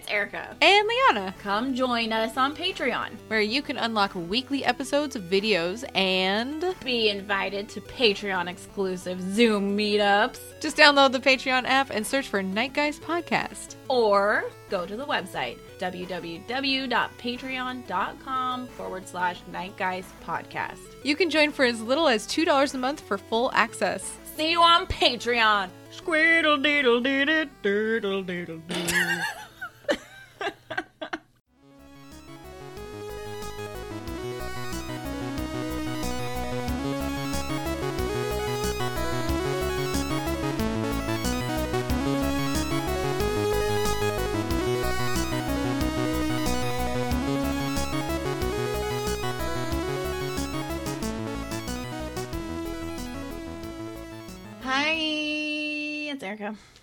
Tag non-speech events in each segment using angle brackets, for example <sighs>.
it's Erica. And Liana, Come join us on Patreon. where you can unlock weekly episodes of videos and Be invited to Patreon exclusive Zoom meetups just download the Patreon app and search for Night Guys Podcast. or go to the website www.patreon.com forward slash Night Guys Podcast. You can join for as little as $2 a month for full access. See you on Patreon. Squeedle deedle deedle doodle deedle doo.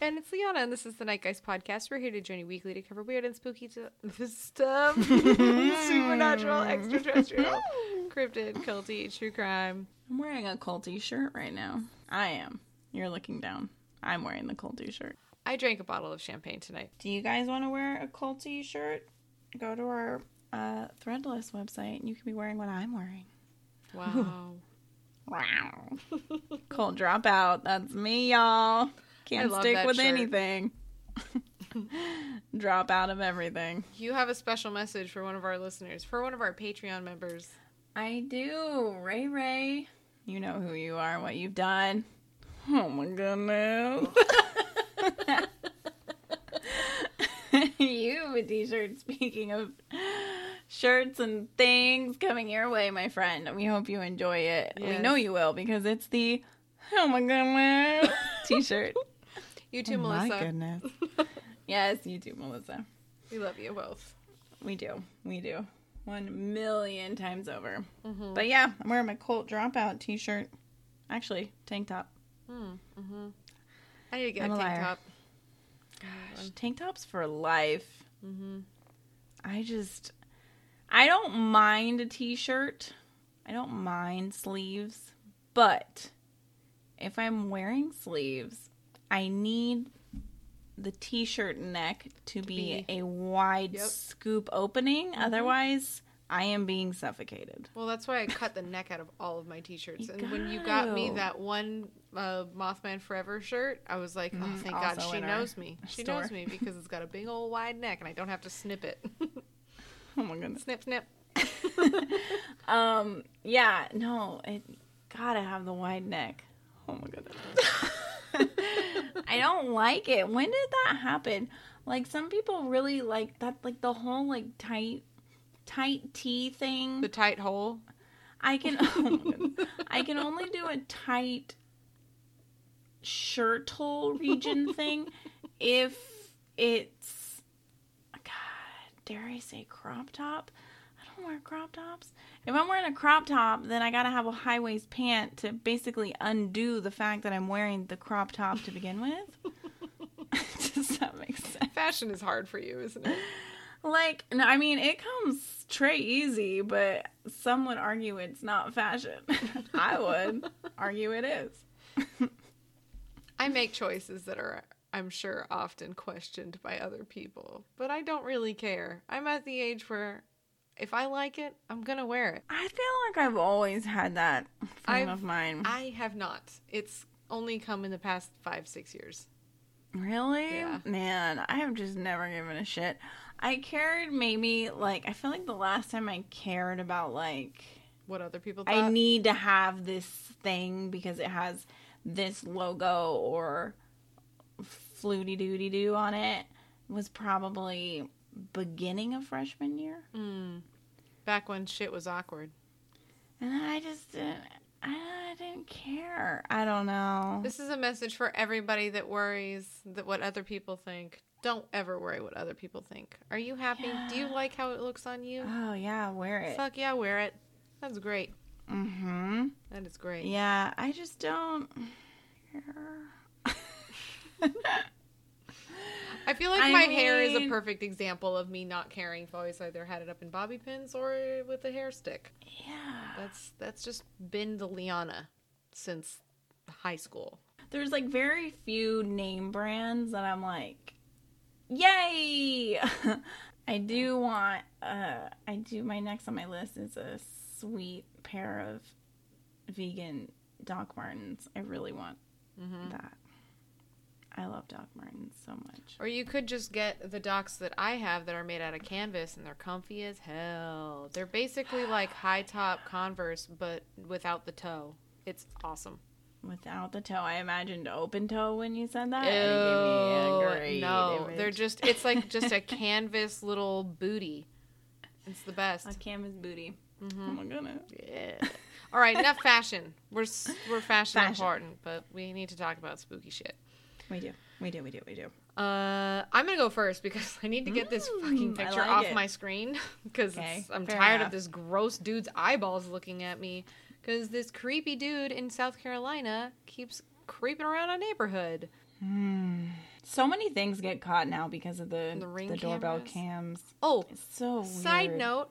And it's Liana, and this is the Night Guys Podcast. We're here to join you weekly to cover weird and spooky t- <laughs> stuff, <laughs> supernatural, extraterrestrial, <laughs> cryptid, culty, true crime. I'm wearing a culty shirt right now. I am. You're looking down. I'm wearing the culty shirt. I drank a bottle of champagne tonight. Do you guys want to wear a culty shirt? Go to our uh, Threadless website and you can be wearing what I'm wearing. Wow. Wow. Cult dropout. That's me, y'all. Can't stick with shirt. anything. <laughs> Drop out of everything. you have a special message for one of our listeners, for one of our Patreon members. I do. Ray Ray. You know who you are, what you've done. Oh my goodness. <laughs> you have a t shirt. Speaking of shirts and things coming your way, my friend. We hope you enjoy it. We know you will because it's the Oh my goodness <laughs> t shirt. You too, Oh my Melissa. goodness. <laughs> yes, you too, Melissa. We love you both. We do. We do. One million times over. Mm-hmm. But yeah, I'm wearing my Cult Dropout t shirt. Actually, tank top. I need to get I'm a a tank liar. top. Gosh, tank tops for life. Mm-hmm. I just, I don't mind a t shirt. I don't mind sleeves. But if I'm wearing sleeves, I need the t shirt neck to be, Be- a wide Yep. scoop opening. Otherwise, I am being suffocated. Well, that's why I cut the neck out of all of my t-shirts. You and when you got me that one uh, Mothman Forever shirt, I was like, oh, Mhm, thank God she knows me. She knows me because it's got a big old wide neck and I don't have to snip it. <laughs> Oh my goodness. snip, snip. <laughs> Um, yeah, no, it gotta have the wide neck. Oh my goodness. <laughs> <laughs> I don't like it. When did that happen? Like some people really like that like the whole like tight tight tee thing. The tight hole. I can oh. <laughs> <laughs> I can only do a tight shirt hole region thing if it's God, dare I say crop top? I don't wear crop tops. If I'm wearing a crop top, then I gotta have a high waist pant to basically undo the fact that I'm wearing the crop top to begin with. <laughs> <laughs> Does that make sense? Fashion is hard for you, isn't it? Like, no, I mean, it comes straight easy, but some would argue it's not fashion. <laughs> I would argue it is. I make choices that are, I'm sure, often questioned by other people, but I don't really care. I'm at the age where if I like it, I'm gonna wear it. I feel like I've always had that frame I've- of mind. I have not. It's only come in the past five, six years. really? Yeah. Man, I have just never given a shit. I cared maybe, like, I feel like the last time I cared about, like, What other people thought. I need to have this thing because it has this logo or fluty doody doo on it was probably beginning of freshman year. Mm. Back when shit was awkward. And I just didn't, I didn't care. I don't know. This is a message for everybody that worries that what other people think. Don't ever worry what other people think. Are you happy? Do you like how it looks on you? Oh yeah, wear it. Fuck yeah, wear it. That's great. Mm-hmm. That is great. Yeah, I just don't care. <laughs> I feel like I my hair is a perfect example of me not caring. I've always either had it up in bobby pins or with a hair stick. yeah. That's that's just been the Liana since high school. There's like very few name brands that I'm like, Yay! <laughs> I do want. Uh, I do. My next on my list is a sweet pair of vegan Doc Martens. I really want Mm-hmm. that. I love Doc Martens so much. Or you could just get the docs that I have that are made out of canvas and they're comfy as hell. They're basically like <gasps> high top Converse, but without the toe. It's awesome. Without the toe, I imagined open toe when you said that. Ew, and gave me a great no, image. they're just, it's like <laughs> just a canvas little booty. It's the best. a canvas booty. Mhm. Oh my goodness. Yeah. All right, enough fashion. We're we're fashion, Fashion. important, but we need to talk about spooky shit. We do. We do. We do. We do. Uh, I'm gonna go first because <laughs> I need to get this fucking Mm, I picture like off it. my screen <laughs> because Okay, I'm fair tired enough. of this gross dude's eyeballs looking at me. Because this creepy dude in South Carolina keeps creeping around our neighborhood. So many things get caught now because of the The ring the doorbell cams. Oh, It's so weird. Side note,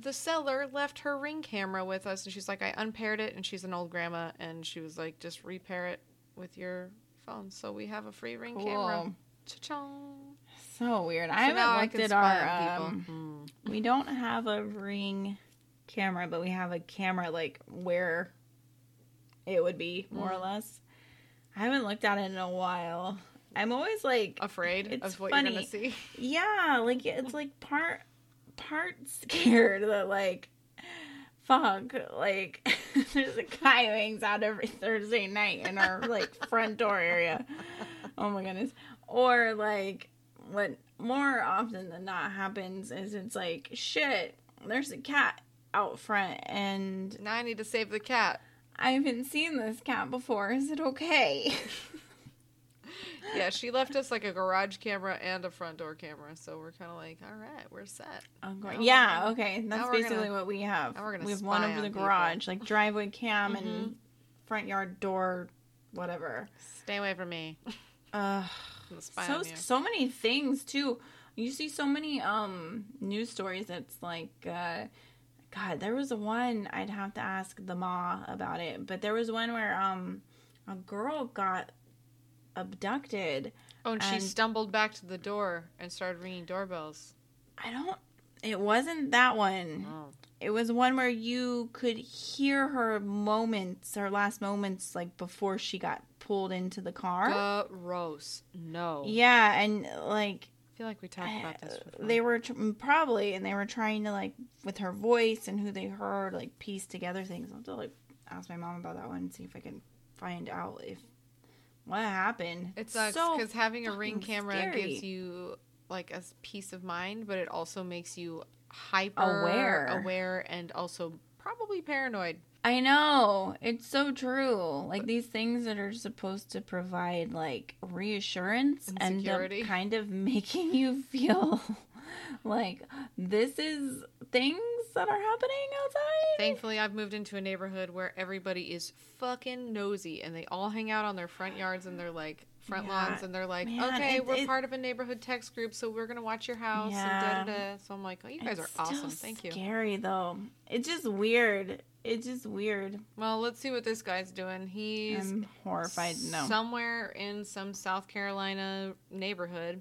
the seller left her ring camera with us, and she's like, I unpaired it, and she's an old grandma, and she was like, just repair it with your phone, so we have a free ring camera. Cha-chong. So weird. I haven't now I looked at our. Um, Hmm. we don't have a ring camera, but we have a camera like where it would be more Mm. or less. I haven't looked at it in a while. I'm always like, Afraid It's of what you're funny. gonna see. yeah, like it's like part part scared that like fuck like <laughs> there's a guy who hangs out every Thursday night in our like front door area. Oh my goodness. Or like what more often than not happens is it's like shit, there's a cat out front and Now I need to save the cat. I haven't seen this cat before. Is it okay? <laughs> Yeah, she left us like a garage camera and a front door camera, so we're kind of like, all right, we're set. I'm going- Now yeah, we're okay. That's basically gonna- what we have. now we're gonna we have one over the people. garage, like driveway cam Mhm. and front yard door, whatever. Stay away from me. Uh, so so many things too. You see so many um news stories. It's like, uh, God, there was one I'd have to ask the ma about it, but there was one where um a girl got abducted. Oh, and she stumbled back to the door and started ringing doorbells. I don't. It wasn't that one. Oh. It was one where you could hear her moments, her last moments, like before she got pulled into the car. Gross. No. Yeah, and like I feel like we talked about this before. they were tr- mm, probably, and they were trying to like with her voice and who they heard, like piece together things. I'll have to like ask my mom about that one and see if I can find out if what happened. It sucks So because having a ring camera scary. gives you like a peace of mind, but it also makes you hyper Aware. aware, and also probably paranoid. I know. It's so true. Like these things that are supposed to provide like reassurance And end up kind of <laughs> making you feel like this is things that are happening outside. Thankfully, I've moved into a neighborhood where everybody is fucking nosy, and they all hang out on their front yards and their like front Yeah, lawns, and they're like, man, "Okay, it- we're it- part of a neighborhood text group, so we're gonna watch your house." Yeah. And da da da. So I'm like, "Oh, you guys It's are awesome. Thank you." Scary though. It's just weird. It's just weird. Well, let's see what this guy's doing. He's I'm horrified. No. somewhere in some South Carolina neighborhood.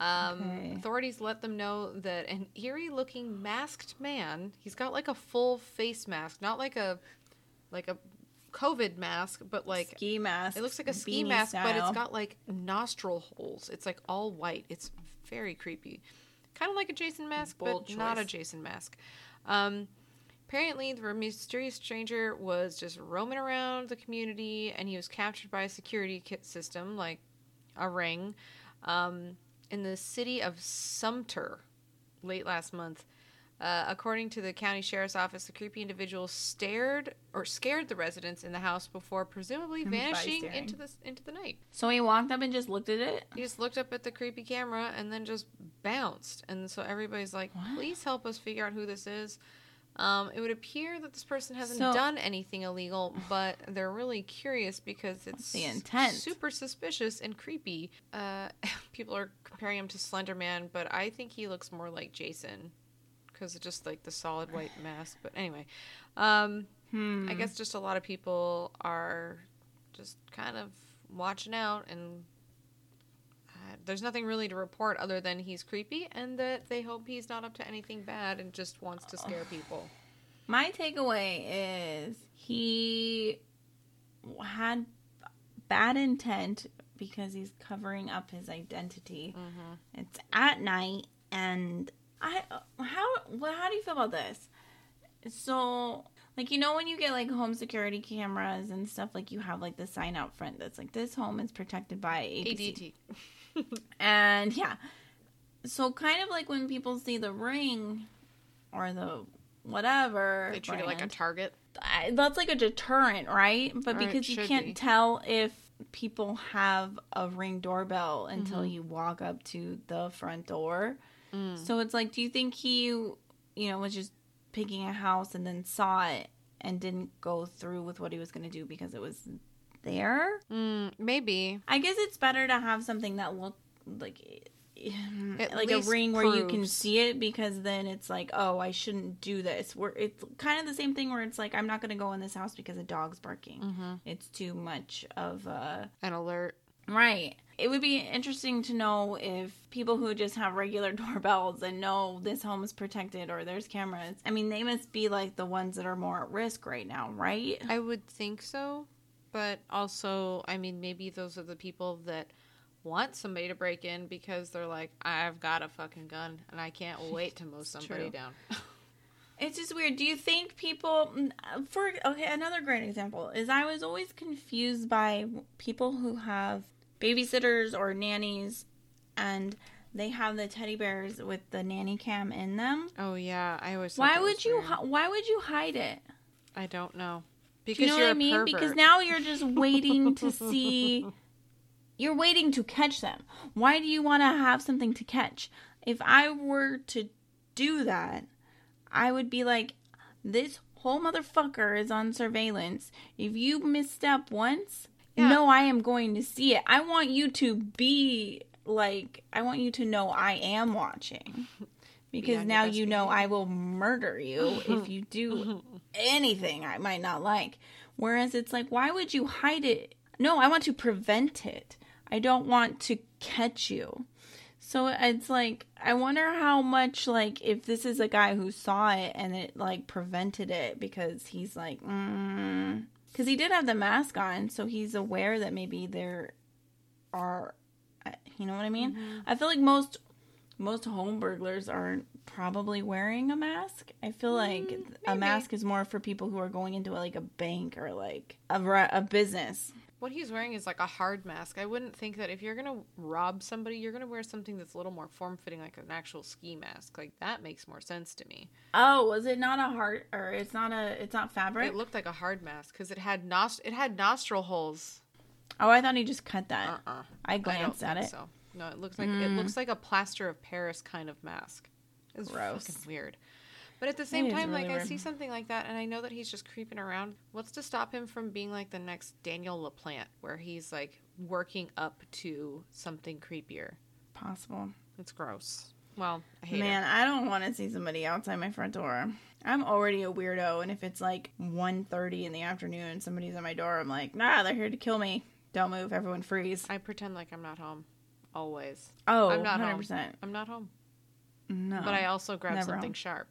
Um, Okay. Authorities let them know that an eerie-looking masked man. He's got like a full face mask, not like a like a COVID mask, but like ski mask. it looks like a ski mask, but it's got like nostril holes. It's like all white. It's very creepy. Kind of like a Jason mask, Bold but not a. Jason mask. Um, apparently, the mysterious stranger was just roaming around the community and he was captured by a security kit system, like a ring, um, in the city of Sumter late last month. Uh, according to the county sheriff's office, the creepy individual stared or scared the residents in the house before presumably <laughs> vanishing into the into the night. So he walked up and just looked at it. He just looked up at the creepy camera and then just bounced. And so everybody's like? "Please help us figure out who this is." Um, it would appear that this person hasn't So- done anything illegal, <sighs> but they're really curious because it's the intent? super suspicious and creepy. Uh, <laughs> people are comparing him to Slender Man, but I think he looks more like Jason because of just like the solid <sighs> white mask. But anyway, um, Hmm. I guess just a lot of people are just kind of watching out and There's nothing really to report other than he's creepy and that they hope he's not up to anything bad and just wants to scare people. My takeaway is he had bad intent because he's covering up his identity. Mm-hmm. It's at night, and I how well, how do you feel about this? So, like you know, when you get like home security cameras and stuff, like you have like the sign out front that's like this home is protected by ABC. ADT. <laughs> And yeah. So kind of like when people see the ring or the whatever. They treat it like a target. That's like a deterrent, right? But Right, because you can't be. tell if people have a ring doorbell until Mm-hmm. you walk up to the front door. Mm. So it's like, do you think he, you know, was just picking a house and then saw it and didn't go through with what he was going to do because it was there? Mm, maybe. I guess it's better to have something that look like At like a ring where you can see it because then it's like, oh, I shouldn't do this. Where it's kind of the same thing where it's like I'm not going to go in this house because a dog's barking. Mm-hmm. It's too much of a An alert. right. It would be interesting to know if people who just have regular <laughs> doorbells and know this home is protected or there's cameras. I mean, they must be like the ones that are more at risk right now, right? I would think so. But also, I mean, maybe those are the people that want somebody to break in because they're like, I've got a fucking gun and I can't <laughs> wait to mow somebody true. down. <laughs> It's just weird. Do you think people mm, for okay, another great example is I was always confused by people who have babysitters or nannies and they have the teddy bears with the nanny cam in them. oh, yeah. I always Why that would you weird. why would you hide it? I don't know. Do you know what I mean? pervert. Because now you're just waiting to <laughs> see you're waiting to catch them. Why do you want to have something to catch? If I were to do that, I would be like, this whole motherfucker is on surveillance. If you misstep once, Yeah. no, I am going to see it. I want you to be like, I want you to know I am watching. Because now you know behavior. I will murder you if you do anything I might not like. Whereas it's like, why would you hide it? No, I want to prevent it. I don't want to catch you. So it's like, I wonder how much, like, if this is a guy who saw it and it, like, prevented it because he's like, mm. Because he did have the mask on, so he's aware that maybe there are, uh, you know what I mean? I feel like most most home burglars aren't probably wearing a mask. I feel mm, like a mask is more for people who are going into like a bank or like a, a business. What he's wearing is like a hard mask. I wouldn't think that if you're gonna rob somebody, you're gonna wear something that's a little more form fitting, like an actual ski mask. Like that makes more sense to me. Oh, was it not a hard or it's not a it's not fabric? It looked like a hard mask because it had nost- it had nostril holes. oh, I thought he just cut that. Uh-uh. I I glanced at think it. So no, it looks like it mm. looks like a plaster of Paris kind of mask. It's Gross. fucking weird. But at the same is time, really like I see something like that, and I know that he's just creeping around. What's to stop him from being like the next Daniel Laplante, where he's like working up to something creepier? Possible. It's gross. Well, I hate Man, it. I don't want to see somebody outside my front door. I'm already a weirdo, and if it's like 1.30 in the afternoon and somebody's at my door, I'm like, nah, they're here to kill me. Don't move, everyone freeze. I pretend like I'm not home. Always. Oh, I'm not 100%. home. I'm not home. No. But I also grab something home. sharp.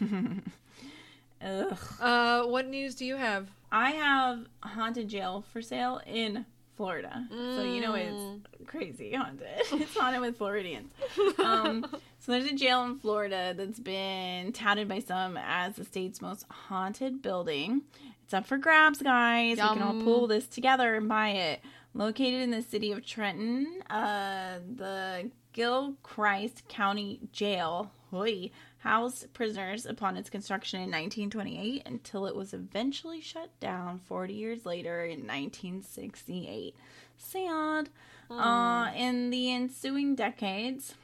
<laughs> <laughs> Ugh. Uh, what news do you have? I have haunted jail for sale in Florida. So you know Mm. it's crazy haunted. <laughs> It's haunted with Floridians. Um, so there's a jail in Florida that's been touted by some as the state's most haunted building. It's up for grabs, guys. We can all Yum. pull this together and buy it. Located in the city of Trenton, uh, the Gilchrist County Jail hoy, housed prisoners upon its construction in 1928 until it was eventually shut down 40 years later in 1968. Sad. Uh, in the ensuing decades,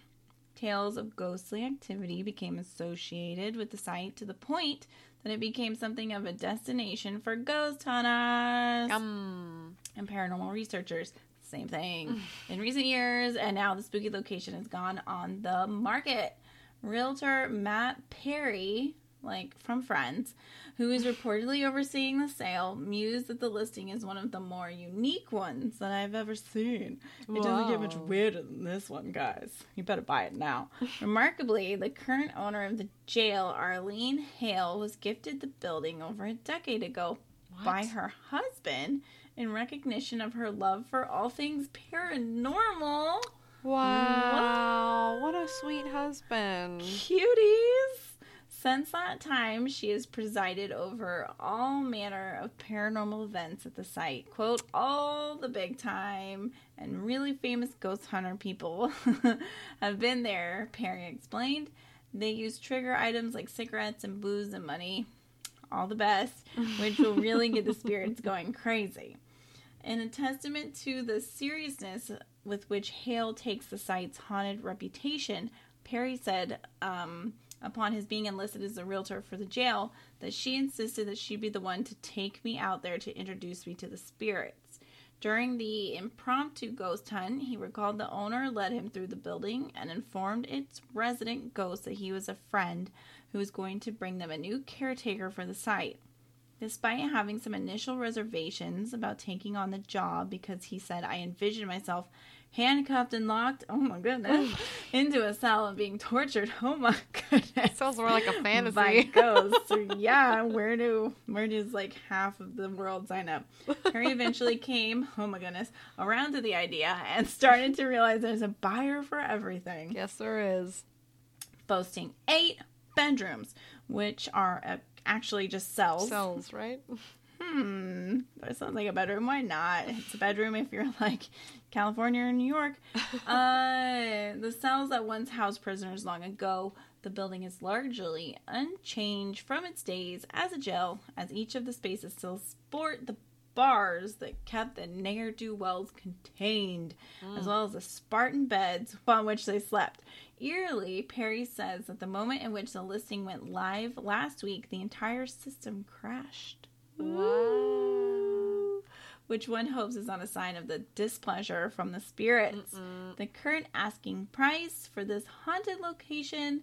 tales of ghostly activity became associated with the site to the point that it became something of a destination for ghost hunters Um, and paranormal researchers. Same thing. <laughs> In recent years, and now the spooky location has gone on the market. Realtor Matt Perry like from Friends, who is reportedly overseeing the sale, mused that the listing is one of the more unique ones that I've ever seen. It doesn't get much weirder than this one, guys. You better buy it now. <laughs> Remarkably, the current owner of the jail, Arlene Hale, was gifted the building over a decade ago by her husband in recognition of her love for all things paranormal. Wow. What a sweet husband. Cuties! Since that time, she has presided over all manner of paranormal events at the site. Quote, all the big time and really famous ghost hunter people <laughs> have been there, Perry explained. They use trigger items like cigarettes and booze and money. All the best, which will really get the spirits <laughs> going crazy. In a testament to the seriousness with which Hale takes the site's haunted reputation, Perry said, um, upon his being enlisted as a realtor for the jail, that she insisted that she be the one to take me out there to introduce me to the spirits. During the impromptu ghost hunt, he recalled the owner led him through the building and informed its resident ghost that he was a friend who was going to bring them a new caretaker for the site. Despite having some initial reservations about taking on the job because he said, I envisioned myself handcuffed and locked, oh my goodness, <sighs> into a cell and being tortured. <laughs> Oh my goodness. It sounds more like a fantasy. By ghosts. <laughs> Yeah, where do where does like half of the world sign up? Harry eventually <laughs> came, oh my goodness, around to the idea and started to realize there's a buyer for everything Yes, there is. boasting eight bedrooms, which are uh, actually just cells. Cells, right? Hmm, that sounds like a bedroom. Why not? It's a bedroom if you're like California or New York. <laughs> uh, the cells that once housed prisoners long ago. The building is largely unchanged from its days as a jail, as each of the spaces still sport the bars that kept the ne'er do wells contained, as well as the Spartan beds upon which they slept. Eerily, Perry says that the moment in which the listing went live last week, the entire system crashed. Wow. Which one hopes is on a sign of the displeasure from the spirits. The current asking price for this haunted location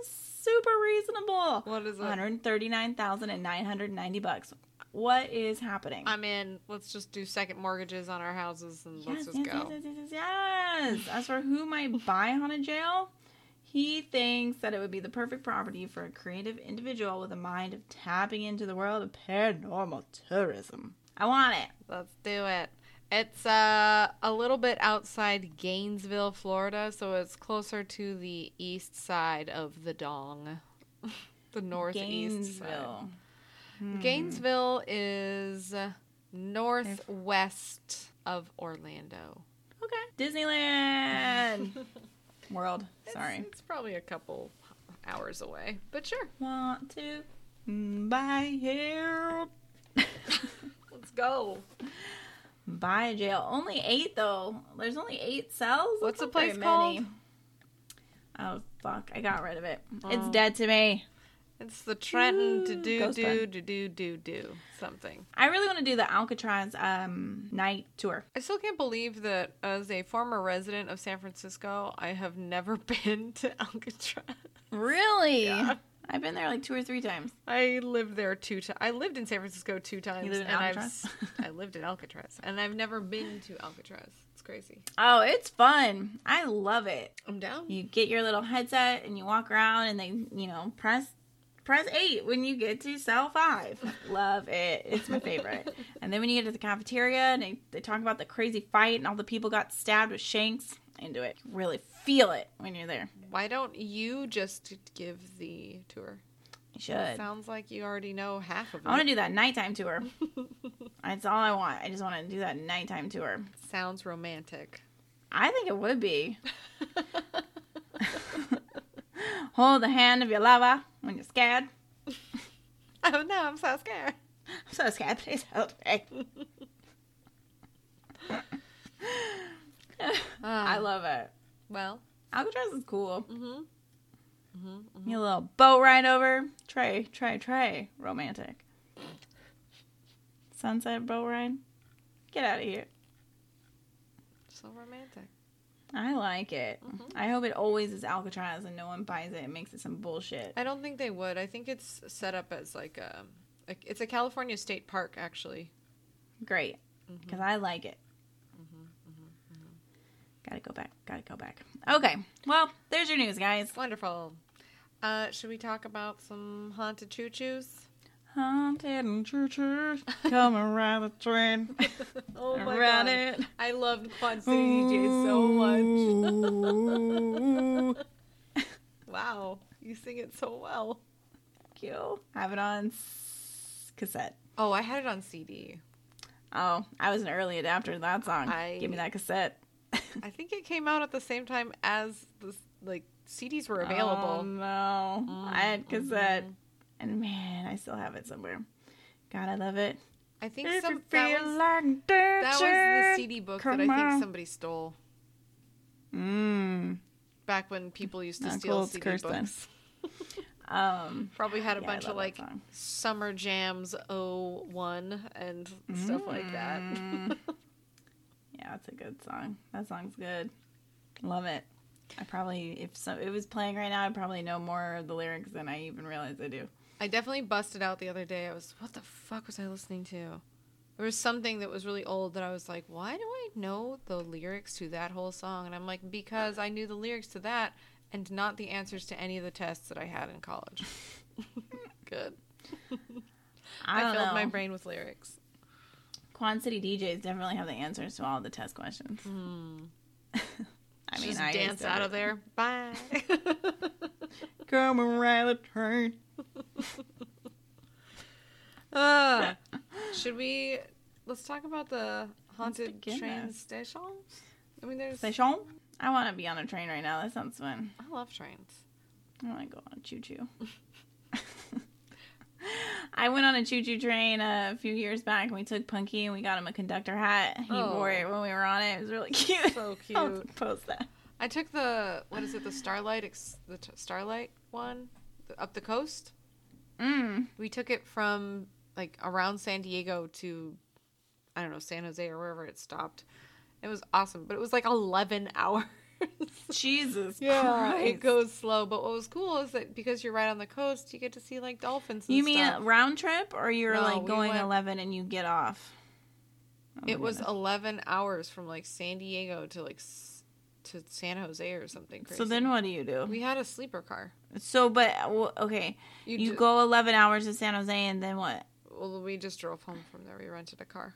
is super reasonable. What is it? 139,990 bucks. What is happening? I'm in. Let's just do second mortgages on our houses and let's just yes, go. yes, yes, yes, yes. As for who might buy haunted jail, he thinks that it would be the perfect property for a creative individual with a mind of tapping into the world of paranormal tourism. I want it. Let's do it. It's uh, a little bit outside Gainesville, Florida, so it's closer to the east side of the Dong. <laughs> the northeast side. Gainesville. Hmm. Gainesville is northwest of Orlando. Okay. Disneyland <laughs> World. Sorry. It's, it's probably a couple hours away, but sure. Want to buy here. <laughs> Let's go. Buy jail. Only eight though. There's only eight cells. What's the place called? many. Oh fuck! I got rid of it. It's Oh. dead to me. It's the Trenton to do do do do do do something. I really want to do the Alcatraz um night tour. I still can't believe that as a former resident of San Francisco, I have never <laughs> been to Alcatraz. Really? Yeah. I've been there like two or three times. I lived there two times. I lived in San Francisco two times, You lived in and I've Alcatraz? lived in Alcatraz, and I've never been to Alcatraz. It's crazy. Oh, it's fun. I love it. I'm down. You get your little headset and you walk around and they, you know, press press 8 when you get to cell 5. love it. It's my favorite. <laughs> and then when you get to the cafeteria and they, they talk about the crazy fight and all the people got stabbed with shanks, into it. You really feel it when you're there. Why don't you just give the tour? You should. Sounds like you already know half of it. I want to do that nighttime tour. <laughs> That's all I want. I just want to do that nighttime tour. Sounds romantic. I think it would be. <laughs> Hold the hand of your lover when you're scared. <laughs> oh no, I'm so scared. I'm so scared. Please help me. I love it. Well, Alcatraz is cool. mm-hmm. Mm-hmm. You a little boat ride over. Trey, Trey, Trey. Romantic. Sunset boat ride. Get out of here. So romantic. I like it. Mhm. I hope it always is Alcatraz and no one buys it and makes it some bullshit. I don't think they would. I think it's set up as like a, like it's a California state park actually. Great, because I like it. Mhm, mhm, mhm. Gotta go back. Gotta go back. Okay. Well, there's your news, guys. Wonderful. Uh, should we talk about some haunted choo choos? Haunted and churches come around the train. <laughs> oh my around god. it. I loved Quad City DJ so much. <laughs> wow. You sing it so well. Cute. Have it on s- cassette. Oh, I had it on CD. Oh, I was an early adapter to that song. I- Give me that cassette. <laughs> I think it came out at the same time as the like CDs were Oh, available. no. I had cassette. Mhm. And man, I still have it somewhere. God, I love it. I think If some that was, like that was the CD book that I think on. somebody stole Mm. back when people used to Not steal cool, CD books. <laughs> Um, Probably had a yeah, bunch of like. Summer Jams 01 and stuff like that. Mm. <laughs> yeah, it's a good song. That song's good. Love it. I probably, if so, it was playing right now, I probably know more of the lyrics than I even realize I do. I definitely busted out the other day. I was, what the fuck was I listening to? There was something that was really old that I was like, why do I know the lyrics to that whole song? And I'm like, because I knew the lyrics to that and not the answers to any of the tests that I had in college. <laughs> Good. I, I, filled know. my brain with lyrics. Quad City DJs definitely have the answers to all the test questions. Hmm. <laughs> I mean, Just I dance out of there. Bye. <laughs> Come around the train. Uh, should we? Let's talk about the haunted train this. station. I mean, there's. Station? I want to be on a train right now. That sounds fun. I love trains. I want to go on a choo choo. <laughs> I went on a choo choo train a few years back and we took Punky and we got him a conductor hat. He Oh. wore it when we were on it. It was really <laughs> cute. So <laughs> I'll cute. post that. I took the what is it? The Starlight, the t- Starlight one, up the coast. Mm. We took it from like around San Diego to, I don't know, San Jose or wherever it stopped. It was awesome, but it was like eleven <laughs> hours. Jesus Yeah, Christ. it goes slow. But what was cool is that because you're right on the coast, you get to see like dolphins. And You mean stuff. a round trip or you're No, like we going went- 11 and you get off? Oh It was goodness. eleven hours from like San Diego to like to San Jose or something crazy. So then what do you do? we had a sleeper car. So, but, well, okay. You, ju- go 11 hours to San Jose and then what? Well, we just drove home from there. We rented a car.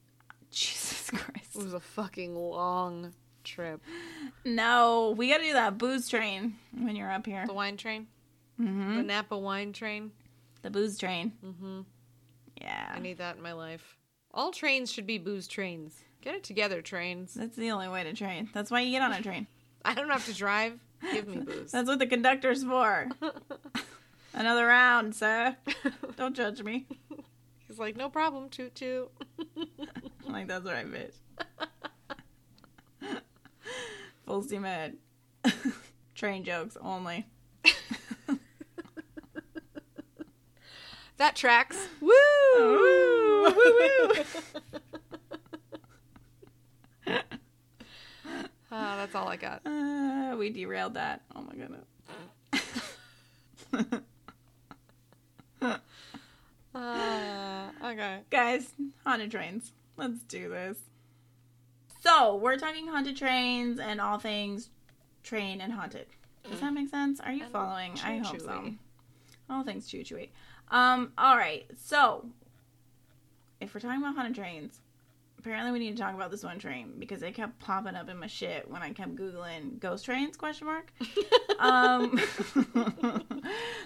<laughs> Jesus Christ! It was a fucking long trip. No, we got to do that booze train when you're up here. The wine train, hmm the Napa wine train. The booze train. hmm Yeah. I need that in my life. All trains should be booze trains. Get it together, trains. That's the only way to train. That's why you get on a train. <laughs> I don't have to drive. Give me booze. That's what the conductor's for. <laughs> Another round, sir. <laughs> Don't judge me. He's like, no problem, toot toot. I'm like, that's right, bitch. Full steam ahead. Train jokes only. That tracks. Woo! Woo! Woo! Woo! Ah, that's all I got. Uh, we derailed that. Oh my goodness. Uh, okay. Guys, haunted trains. Let's do this. So, we're talking haunted trains and all things train and haunted. Does that make sense? Are you And following? I hope so. All things choo chooey. Um, all right. So, if we're talking about haunted trains, apparently we need to talk about this one train because it kept popping up in my shit when I kept googling ghost trains question mark. <laughs> um, <laughs>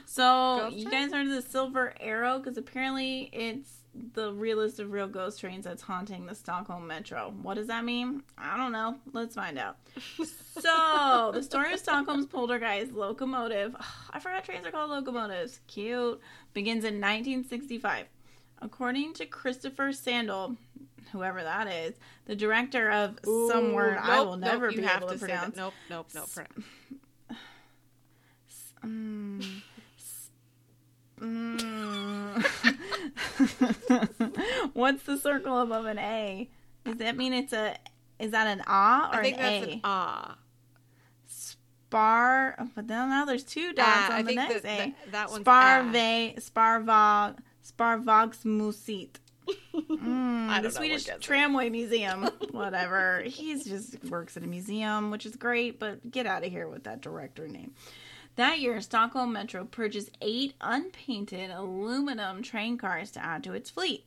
so Ghost you train? guys heard of the Silver Arrow? Because apparently it's the realest of real ghost trains that's haunting the Stockholm Metro. What does that mean? I don't know. Let's find out. <laughs> So, the story of Stockholm's poltergeist locomotive, <sighs> I forgot trains are called locomotives, cute, begins in 1965. According to Christopher Sandahl, whoever that is, the director of some Ooh, word I will nope, never be able to, that. pronounce. Nope, nope, nope. Mm. Mm. <laughs> What's the circle above an A? Does that mean it's a Is that an ah or I think an that's A? an ah. Spar. But then now there's two dots Ah, on I the next that, A. that, that one's ah. Sparve, Sparvog, Sparvogsmusit. Mm, I don't know the Swedish gets it. Tramway Museum. <laughs> Whatever. He's just works at a museum, which is great, but get out of here with that director name. That year, Stockholm Metro purchased eight unpainted aluminum train cars to add to its fleet.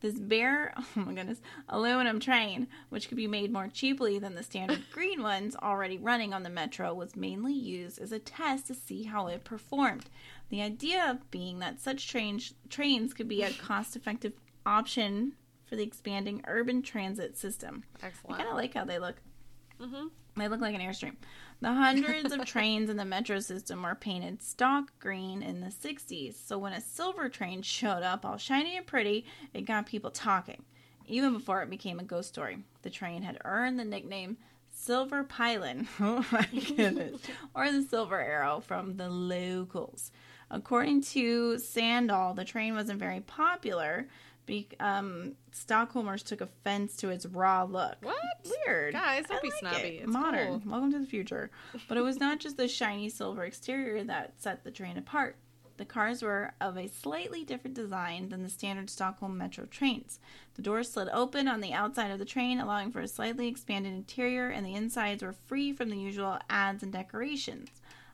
This bare, <laughs> oh my goodness, aluminum train, which could be made more cheaply than the standard <laughs> green ones already running on the metro, was mainly used as a test to see how it performed. The idea being that such trains trains could be a cost-effective option for the expanding urban transit system. I Excellent. kind of like how they look. Mhm. They look like an airstream. The hundreds of trains in the metro system were painted stock green in the 60s, so when a silver train showed up all shiny and pretty, it got people talking. Even before it became a ghost story, the train had earned the nickname Silver Pylon. <laughs> Oh my goodness. <laughs> or the Silver Arrow from the locals. According to Sandahl, the train wasn't very popular. Be- um, Stockholmers took offense to its raw look. What? Weird. Guys, don't I be like snobby. it. It's Modern. cool. Welcome to the future. <laughs> But it was not just the shiny silver exterior that set the train apart. The cars were of a slightly different design than the standard Stockholm metro trains. The doors slid open on the outside of the train, allowing for a slightly expanded interior, and the insides were free from the usual ads and decorations.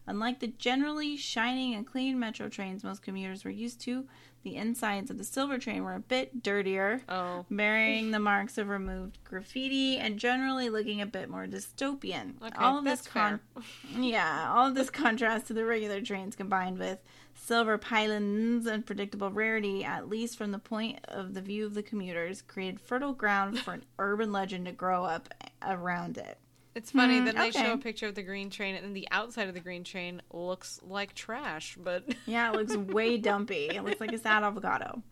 Unlike the generally shining and clean metro trains most commuters were used to, the insides of the silver train were a bit dirtier, Oh. bearing the marks of removed graffiti and generally looking a bit more dystopian. Okay, all of this con- <laughs> yeah, all of this contrast to the regular trains combined with silver pylons and predictable rarity, at least from the point of the view of the commuters, created fertile ground for an <laughs> urban legend to grow up around it. It's funny Hmm, that they show a picture of the green train and then the outside of the green train looks like trash, but <laughs> Yeah, it looks way <laughs> dumpy. It looks like a sad <laughs> avocado.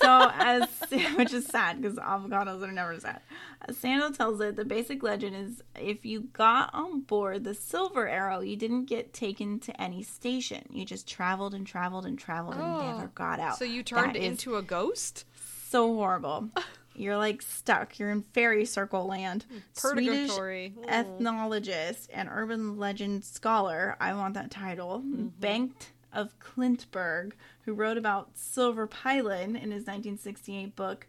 So, as which is sad because avocados are never sad. As Sandahl tells it, the basic legend is if you got on board the Silver Arrow, you didn't get taken to any station. You just traveled and traveled and traveled and Oh, never got out. so you turned That into a ghost? so horrible. You're like stuck. You're in fairy circle land. Swedish Purgatory. Ethnologist and urban legend scholar, I want that title, Bengt af Klintberg, who wrote about Silver Pylon in his 1968 book,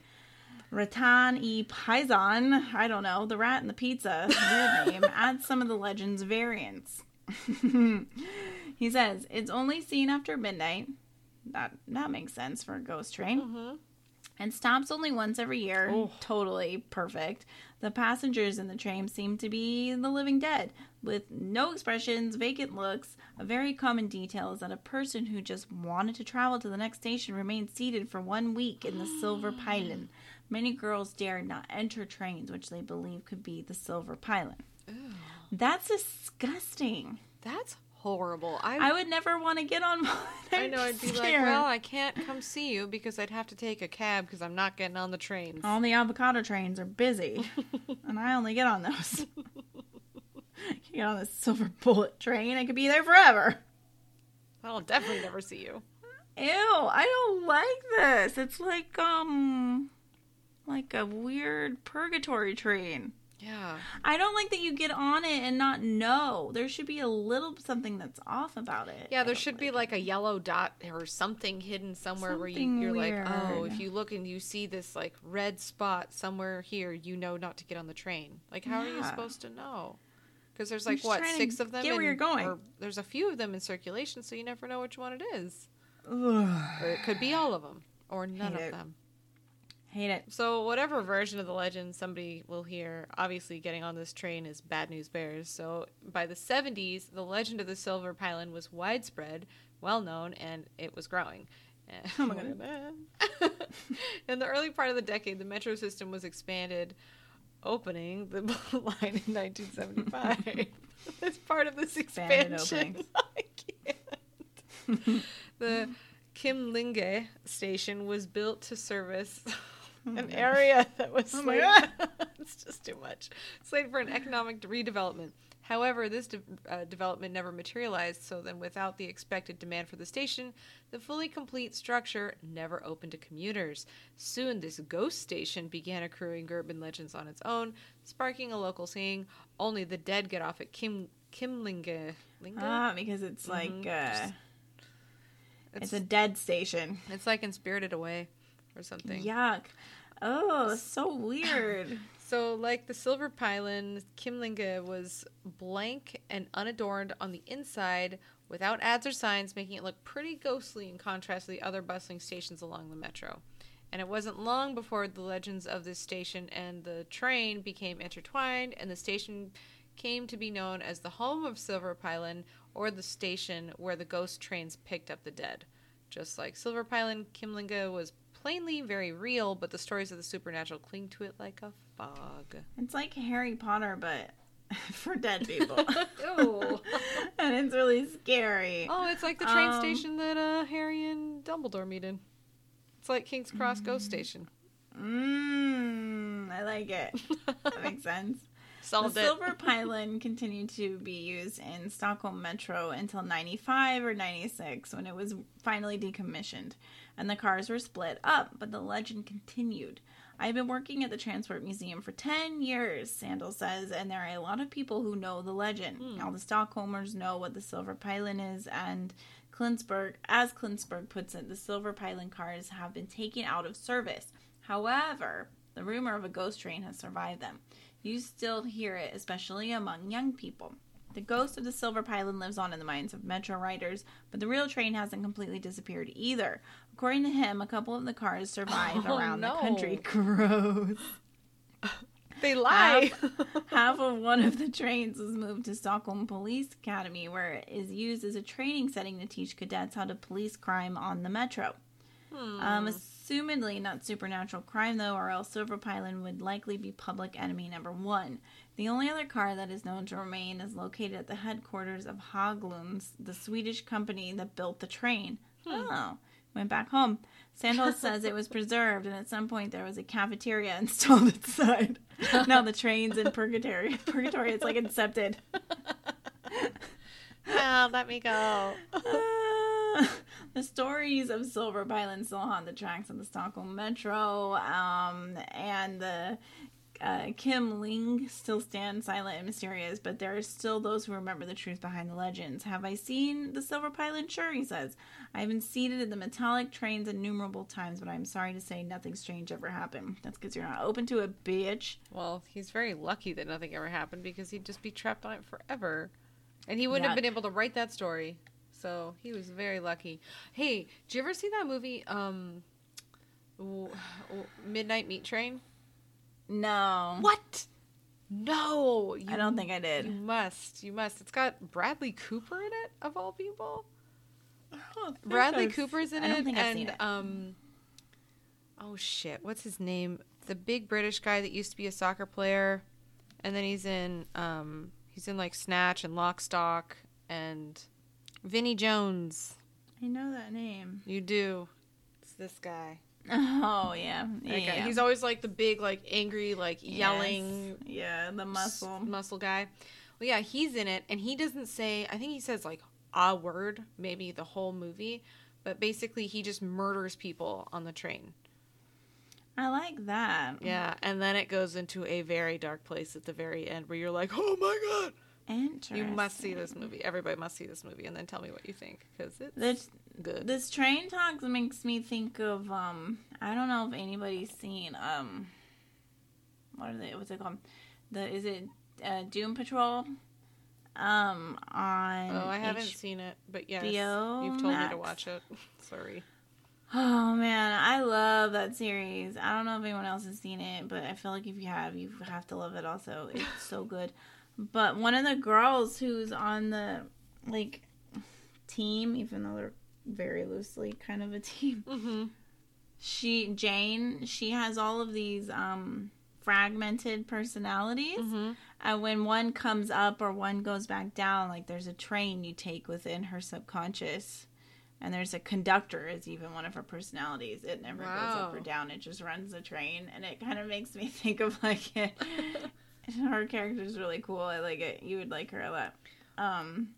Ratan e Paisan, I don't know, the rat and the pizza, <laughs> weird name, adds some of the legend's variants. <laughs> he says, it's only seen after midnight. That, that makes sense for a ghost train Mhm. And stops only once every year. Oh. Totally perfect. The passengers in the train seem to be the living dead, with no expressions, vacant looks. A very common detail is that a person who just wanted to travel to the next station remained seated for one week in the silver <gasps> pylon. Many girls dared not enter trains which they believe could be the silver pylon. That's disgusting. That's horrible. I, I would never want to get on <laughs> one. I know I'd be like, scared. well, I can't come see you because I'd have to take a cab because I'm not getting on the trains. All the avocado trains are busy, <laughs> and I only get on those. <laughs> you get on the silver bullet train, I could be there forever. I'll definitely never see you. Ew, I don't like this. It's like um like a weird purgatory train. Yeah. I don't like that you get on it and not know. There should be a little something that's off about it. Yeah, there should be like like a yellow dot or something hidden somewhere where you, you're like, oh, if you look and you see this like red spot somewhere here, you know not to get on the train. Like, how are you supposed to know? Because there's like what six of them. get where you're going. Or there's a few of them in circulation, so you never know which one it is. Ugh. <sighs> Or it could be all of them, or none of it. them. Hate it. So whatever version of the legend somebody will hear, obviously getting on this train is bad news bears. So by the 70s, the legend of the Silver Pylon was widespread, well known, and it was growing. <laughs> Oh my God. <laughs> in the early part of the decade, the metro system was expanded, opening the <laughs> line in 1975. As part of this expansion, I can't. the Kymlinge station was built to service an area that was Oh slated- <laughs> it's just too much slated for an economic redevelopment. However, this de- uh, development never materialized, so then without the expected demand for the station, the fully complete structure never opened to commuters. Soon, this ghost station began accruing urban legends on its own, sparking a local saying, only the dead get off at Kim Kymlinge. Linge? Ah, because it's like Mhm. uh, Just- it's, a dead station. It's like in Spirited Away or something. Yuck. Oh, so weird. <laughs> So, like the Silver Pylon, Kimlinga was blank and unadorned on the inside without ads or signs, making it look pretty ghostly in contrast to the other bustling stations along the metro. And it wasn't long before the legends of this station and the train became intertwined, and the station came to be known as the home of Silver Pylon or the station where the ghost trains picked up the dead. Just like Silver Pylon, Kimlinga was plainly very real, but the stories of the supernatural cling to it like a fog. It's like Harry Potter, but <laughs> for dead people. <laughs> <laughs> And it's really scary. Oh, it's like the train Um, station that uh, Harry and Dumbledore meet in. It's like King's Cross Ghost Station. Mmm, I like it. That makes sense. Solved the it. Silver Pylon <laughs> continued to be used in Stockholm Metro until 95 or 96 when it was finally decommissioned and the cars were split up, but the legend continued. I've been working at the Transport Museum for 10 years, Sandahl says, and there are a lot of people who know the legend. Hmm. All the Stockholmers know what the Silver Pylon is, and Klintberg, as Klintberg puts it, the Silver Pylon cars have been taken out of service. However, the rumor of a ghost train has survived them. You still hear it, especially among young people. The ghost of the Silver Pylon lives on in the minds of Metro riders, but the real train hasn't completely disappeared either. According to him, a couple of the cars survive Oh, around no. the country. <laughs> Gross. They lie. Half of one of the trains was moved to Stockholm Police Academy, where it is used as a training setting to teach cadets how to police crime on the metro. Hmm. Um, assumedly not supernatural crime though, or else Silver Pylon would likely be public enemy number one. The only other car that is known to remain is located at the headquarters of Hägglunds, the Swedish company that built the train. Oh, went back home. Sandahl <laughs> says it was preserved, and at some point there was a cafeteria <laughs> installed inside. <laughs> now the train's in purgatory. Purgatory, it's like incepted. no, let me go. Uh, the stories of Silver Pylon still haunt the tracks of the Stockholm Metro, um, and the uh, Kymlinge still stand silent and mysterious, but there are still those who remember the truth behind the legends. Have I seen the Silver Pylon? Sure, he says. I have been seated in the metallic trains innumerable times, but I'm sorry to say nothing strange ever happened. That's because you're not open to it, bitch. Well, he's very lucky that nothing ever happened because he'd just be trapped on it forever. And he wouldn't have been able to write that story. So he was very lucky. Hey, did you ever see that movie, um, Midnight Meat Train? No. What? No, I don't think I did. You must. You must. It's got Bradley Cooper in it, of all people. I don't think Bradley I've- Cooper's in I don't it, think I've and seen it. um, oh shit, what's his name? The big British guy that used to be a soccer player, and then he's in um, he's in like Snatch and Lock, Stock, and Vinnie Jones. I know that name. You do. It's this guy. <laughs> Oh yeah, yeah. That guy. yeah. He's always like the big, like angry, like Yes. yelling Yeah, the muscle. s- muscle guy. Well, yeah, he's in it, and he doesn't say. I think he says like a word, maybe the whole movie, but basically he just murders people on the train. I like that. Yeah, and then it goes into a very dark place at the very end where you're like, "Oh my god!" Interesting. You must see this movie. Everybody must see this movie, and then tell me what you think because it's This good. this train talks makes me think of um. I don't know if anybody's seen um. What are they? What's it called? The is it uh, Doom Patrol? Um, on oh, I haven't H- seen it, but yes, you've told me to watch it. <laughs> Sorry. Oh man, I love that series. I don't know if anyone else has seen it, but I feel like if you have, you have to love it also. It's so good. But one of the girls who's on the like team, even though they're very loosely kind of a team, Mm-hmm. she Jane, she has all of these um fragmented personalities. Mm-hmm. And when one comes up or one goes back down, like there's a train you take within her subconscious. And there's a conductor is even one of her personalities. It never goes up or down. It just runs the train. And it kind of makes me <laughs> think of like <laughs> <laughs> her character's really cool. I like it. You would like her a lot. Um,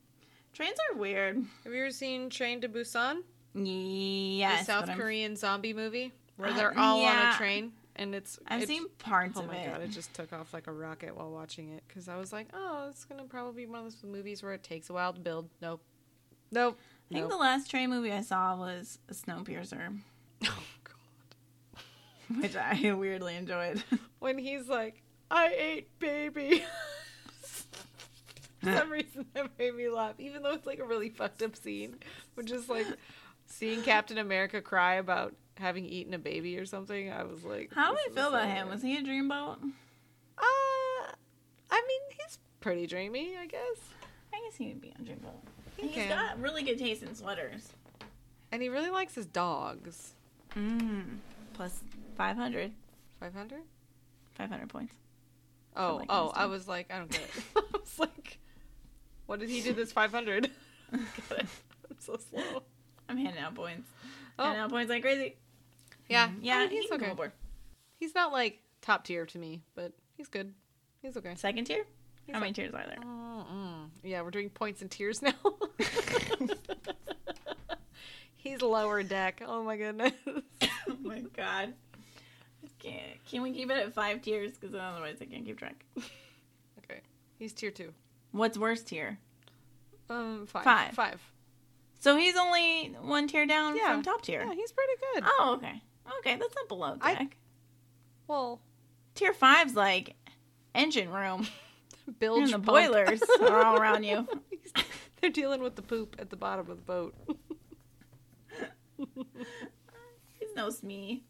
trains are weird. Have you ever seen Train to Busan? Yes, the South Korean zombie movie where Uh, they're all on yeah. a train and it's. I've it's- seen parts Oh of it. Oh my god! It <laughs> just took off like a rocket while watching it because I was like, "Oh, it's gonna probably be one of those movies where it takes a while to build." Nope, nope. I think nope. the last train movie I saw was Snowpiercer, <laughs> Oh god! which I weirdly enjoyed. When he's like, "I ate baby," <laughs> for some reason that made me laugh, even though it's like a really fucked up scene, which is like seeing Captain America cry about having eaten a baby or something. I was like, How do we feel about him? Was he a dreamboat? Uh, I mean, he's pretty dreamy, I guess. I guess he would be a dreamboat. He's Okay. got really good taste in sweaters. And he really likes his dogs. Mm. Plus 500. 500? 500 points. Oh, like oh, I was like, I don't get it. <laughs> <laughs> I was like, what did he do this 500? <laughs> Get it? I'm so slow. I'm handing out points. Oh. Handing out points like crazy. Yeah, Yeah, I mean, he's go okay. He's not like top tier to me, but he's good. He's okay. Second tier? He's How many like- tiers are there? Mm-mm. Yeah, we're doing points and tiers now. he's lower deck. Oh my goodness. oh my god. I can't. Can we keep it at five tiers? Because otherwise I can't keep track. <laughs> okay, he's tier two. What's worst tier? Um, five. Five. Five. So he's only one tier down Yeah. from top tier. Yeah, he's pretty good. Oh, okay. Okay, that's not below I- deck. Well, Tier five's like engine room. <laughs> bilge And the pump. boilers are all around you. <laughs> They're dealing with the poop at the bottom of the boat. He's no Smee.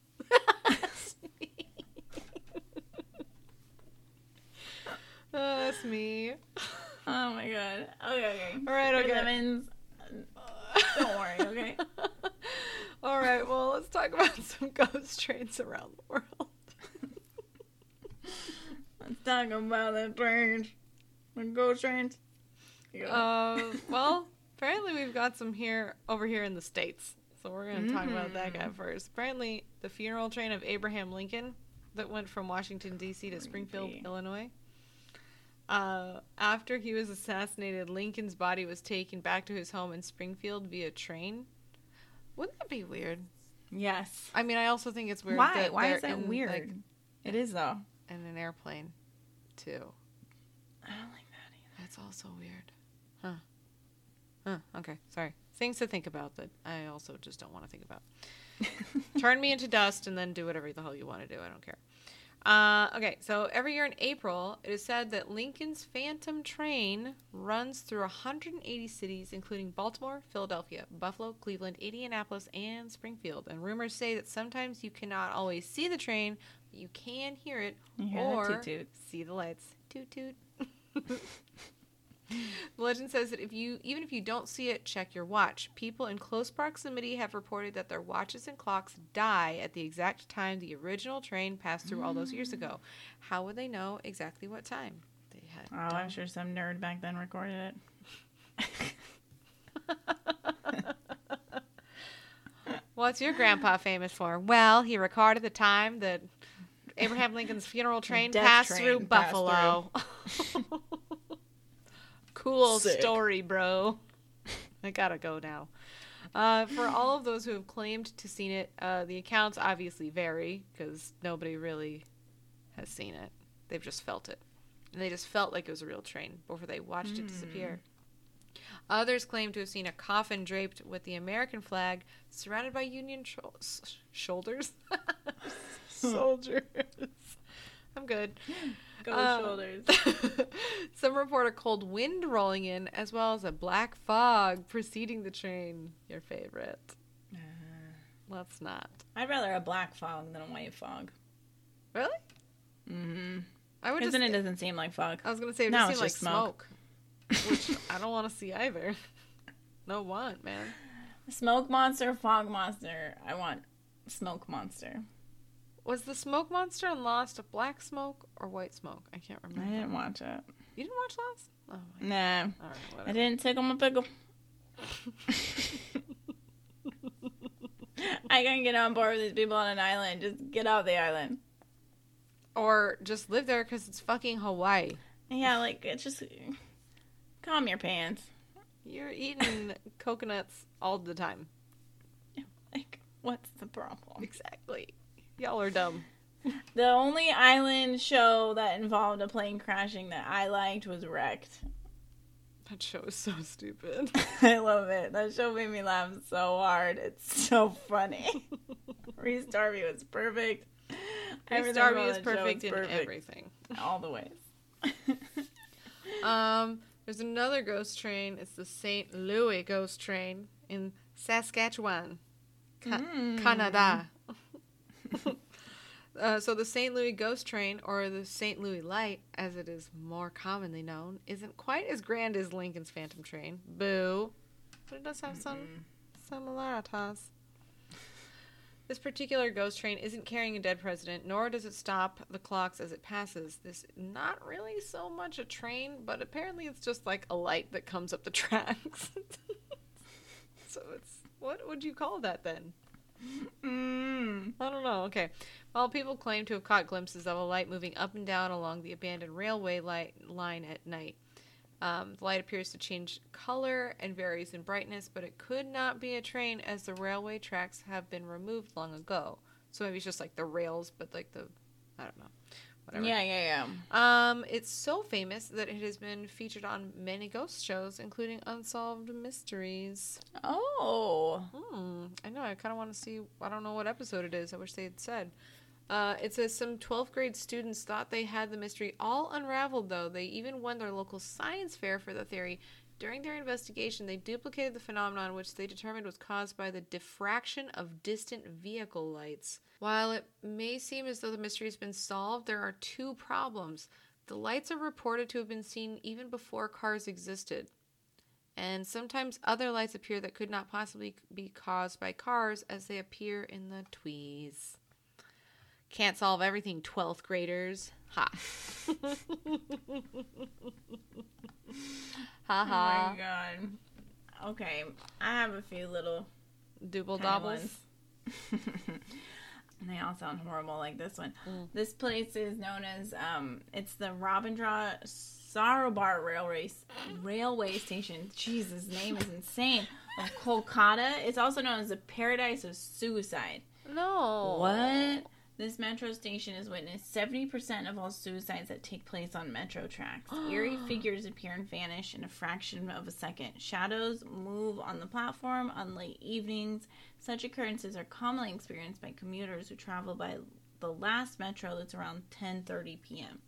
Oh, that's me. <laughs> Oh my god. Okay, okay. All right, okay. Evans, don't worry, okay? <laughs> All right, well, let's talk about <laughs> some ghost trains around the world. Let's talk about the trains. The ghost trains. Go. Uh, well, apparently we've got some here over here in the states, so we're going to talk about that guy Mm. first. Apparently, the funeral train of Abraham Lincoln that went from Washington D.C. to Springfield. Illinois. Uh, after he was assassinated, Lincoln's body was taken back to his home in Springfield via train. Wouldn't that be weird? yes. I mean, I also think it's weird. Why? That Why is that in, weird? like, it is though. in an airplane, too. I don't like that either. That's also weird. Huh. Huh. Okay. Sorry. Things to think about that I also just don't want to think about. <laughs> Turn me into dust and then do whatever the hell you want to do. I don't care. Uh, okay, so every year in April, it is said that Lincoln's Phantom Train runs through 180 cities, including Baltimore, Philadelphia, Buffalo, Cleveland, Indianapolis, and Springfield. And rumors say that sometimes you cannot always see the train, but you can hear it hear or toot toot. see the lights. Toot toot. <laughs> the legend says that if you even if you don't see it, check your watch. People in close proximity have reported that their watches and clocks die at the exact time the original train passed through all those years ago. How would they know exactly what time they had? Oh, done? I'm sure some nerd back then recorded it. <laughs> What's your grandpa famous for? Well, he recorded the time that Abraham Lincoln's funeral train death passed train through passed Buffalo. <laughs> cool Sick. story, bro. <laughs> I gotta go now. Uh, for all of those who have claimed to seen it, uh, the accounts obviously vary because nobody really has seen it. They've just felt it, and they just felt like it was a real train before they watched it disappear. Others claim to have seen a coffin draped with the American flag, surrounded by Union sho- shoulders, <laughs> <laughs> soldiers. I'm good. Go Uh, shoulders. <laughs> Some report a cold wind rolling in, as well as a black fog preceding the train. Your favorite? Let's not. I'd rather a black fog than a white fog. Really? Mm-hmm. I would Because then it doesn't seem like fog. I was gonna say it No, just it's seemed like just smoke, which I don't want to see either. <laughs> No want, man. Smoke monster, fog monster. I want smoke monster. Was the smoke monster in Lost a black smoke or white smoke? I can't remember. I didn't watch it. You didn't watch Lost? Oh my. Nah, All right, I didn't tickle my pickle. <laughs> I can get on board with these people on an island. Just get off the island. or just live there because it's fucking Hawaii. Yeah, like it's just calm your pants. You're eating coconuts all the time. Like, what's the problem? Exactly. Y'all are dumb. The only island show that involved a plane crashing that I liked was Wrecked. That show is so stupid. <laughs> I love it. That show made me laugh so hard. It's so funny. <laughs> Rhys Darby was perfect. Rhys Darby is perfect in perfect. everything. All the ways. <laughs> Um, there's another ghost train. It's the St. Louis ghost train in Saskatchewan, Ca- Mm. Canada. <laughs> uh, so the St. Louis ghost train, or the St. Louis Light, as it is more commonly known, isn't quite as grand as Lincoln's Phantom train. Boo. But it does have some similarities. This particular ghost train isn't carrying a dead president, nor does it stop the clocks as it passes. This not really so much a train, but apparently it's just like a light that comes up the <laughs> tracks. <laughs> so it's what would you call that then? Mm. I don't know. Okay. Well, people claim to have caught glimpses of a light moving up and down along the abandoned railway light line at night. Um, the light appears to change color and varies in brightness, but it could not be a train as the railway tracks have been removed long ago. So maybe it's just like the rails, but like the, I don't know, whatever. Yeah, yeah, yeah. Um, it's so famous that it has been featured on many ghost shows, including Unsolved Mysteries. Oh. Hmm. I know. I kind of want to see. I don't know what episode it is. I wish they had said. Uh, it says some 12th grade students thought they had the mystery all unraveled, though. They even won their local science fair for the theory. During their investigation, they duplicated the phenomenon, which they determined was caused by the diffraction of distant vehicle lights. While it may seem as though the mystery has been solved, there are two problems. The lights are reported to have been seen even before cars existed. And sometimes other lights appear that could not possibly be caused by cars as they appear in the tweez. Can't solve everything, 12th graders. Ha. <laughs> ha Oh my god. Okay, I have a few little Double doubles. and <laughs> they all sound horrible like this one. Mm. This place is known as um it's the Rabindra Sarobar Railway Railway Station. Jesus, name is insane. Of Kolkata. It's also known as the paradise of suicide. No. What? This metro station has witnessed 70% of all suicides that take place on metro tracks. <gasps> Eerie figures appear and vanish in a fraction of a second. Shadows move on the platform on late evenings. Such occurrences are commonly experienced by commuters who travel by the last metro that's around 10:30 p.m.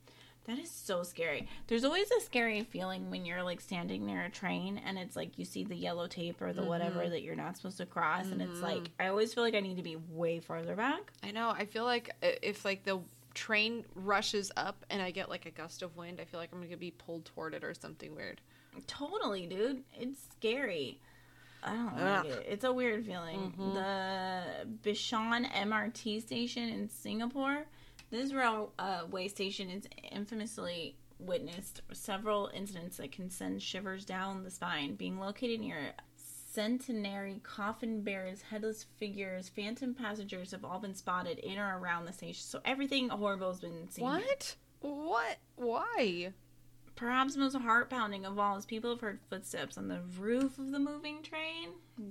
That is so scary. There's always a scary feeling when you're like standing near a train and it's like you see the yellow tape or the whatever mm-hmm. that you're not supposed to cross and it's like mm-hmm. I always feel like I need to be way farther back. I know. I feel like uh, if like the train rushes up and I get like a gust of wind, I feel like I'm gonna be pulled toward it or something weird. Totally, dude. It's scary. I don't Ugh. like it. It's a weird feeling. Mhm. The Bishan MRT station in Singapore. This railway station is infamously witnessed several incidents that can send shivers down the spine. Being located near centenary coffin bearers, headless figures, phantom passengers have all been spotted in or around the station. So everything horrible has been seen. What? What? Why? Perhaps most heart pounding of all is people have heard footsteps on the roof of the moving train.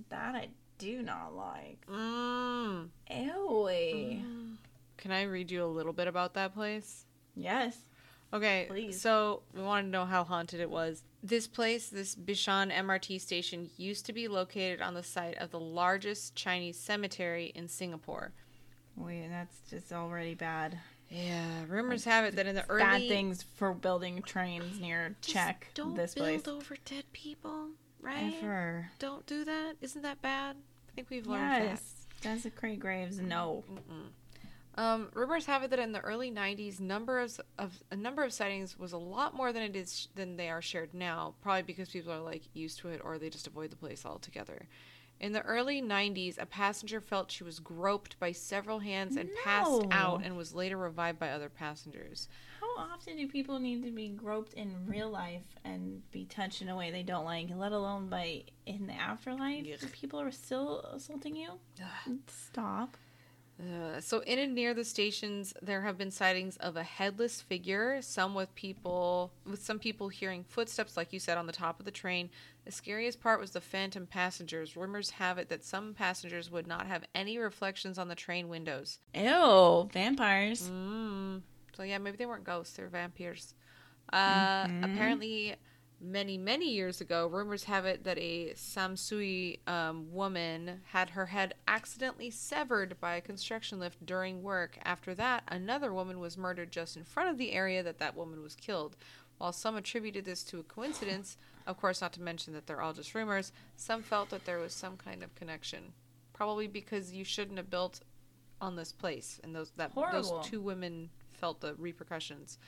That I do not like. Mm. Ew. Can I read you a little bit about that place? Yes. Okay, Please. so we want to know how haunted it was. This place, this Bishan MRT station, used to be located on the site of the largest Chinese cemetery in Singapore. Wait, that's just already bad. Yeah, rumors have it that in the early Bad things for building trains near Czech. don't this build place. over dead people, right? Ever. Don't do that. Isn't that bad? I think we've learned Yes. Desecrate graves. No. Mm-mm. Um, rumors have it that in the early '90s, number of, a number of sightings was a lot more than it is than they are shared now. Probably because people are like used to it, or they just avoid the place altogether. In the early '90s, a passenger felt she was groped by several hands and passed out, and was later revived by other passengers. How often do people need to be groped in real life and be touched in a way they don't like, let alone by in the afterlife? People are still assaulting you? Stop. Uh, so in and near the stations, there have been sightings of a headless figure. Some with people, with some people hearing footsteps, like you said, on the top of the train. The scariest part was the phantom passengers. Rumors have it that some passengers would not have any reflections on the train windows. Ew, vampires. Mm. So yeah, maybe they weren't ghosts; they're vampires. Uh, Apparently, many many years ago, rumors have it that a Samsui um, woman had her head accidentally severed by a construction lift during work. After that, another woman was murdered just in front of the area that that woman was killed. While some attributed this to a coincidence, of course, not to mention that they're all just rumors, some felt that there was some kind of connection. Probably because you shouldn't have built on this place, and those that those two women felt the repercussions.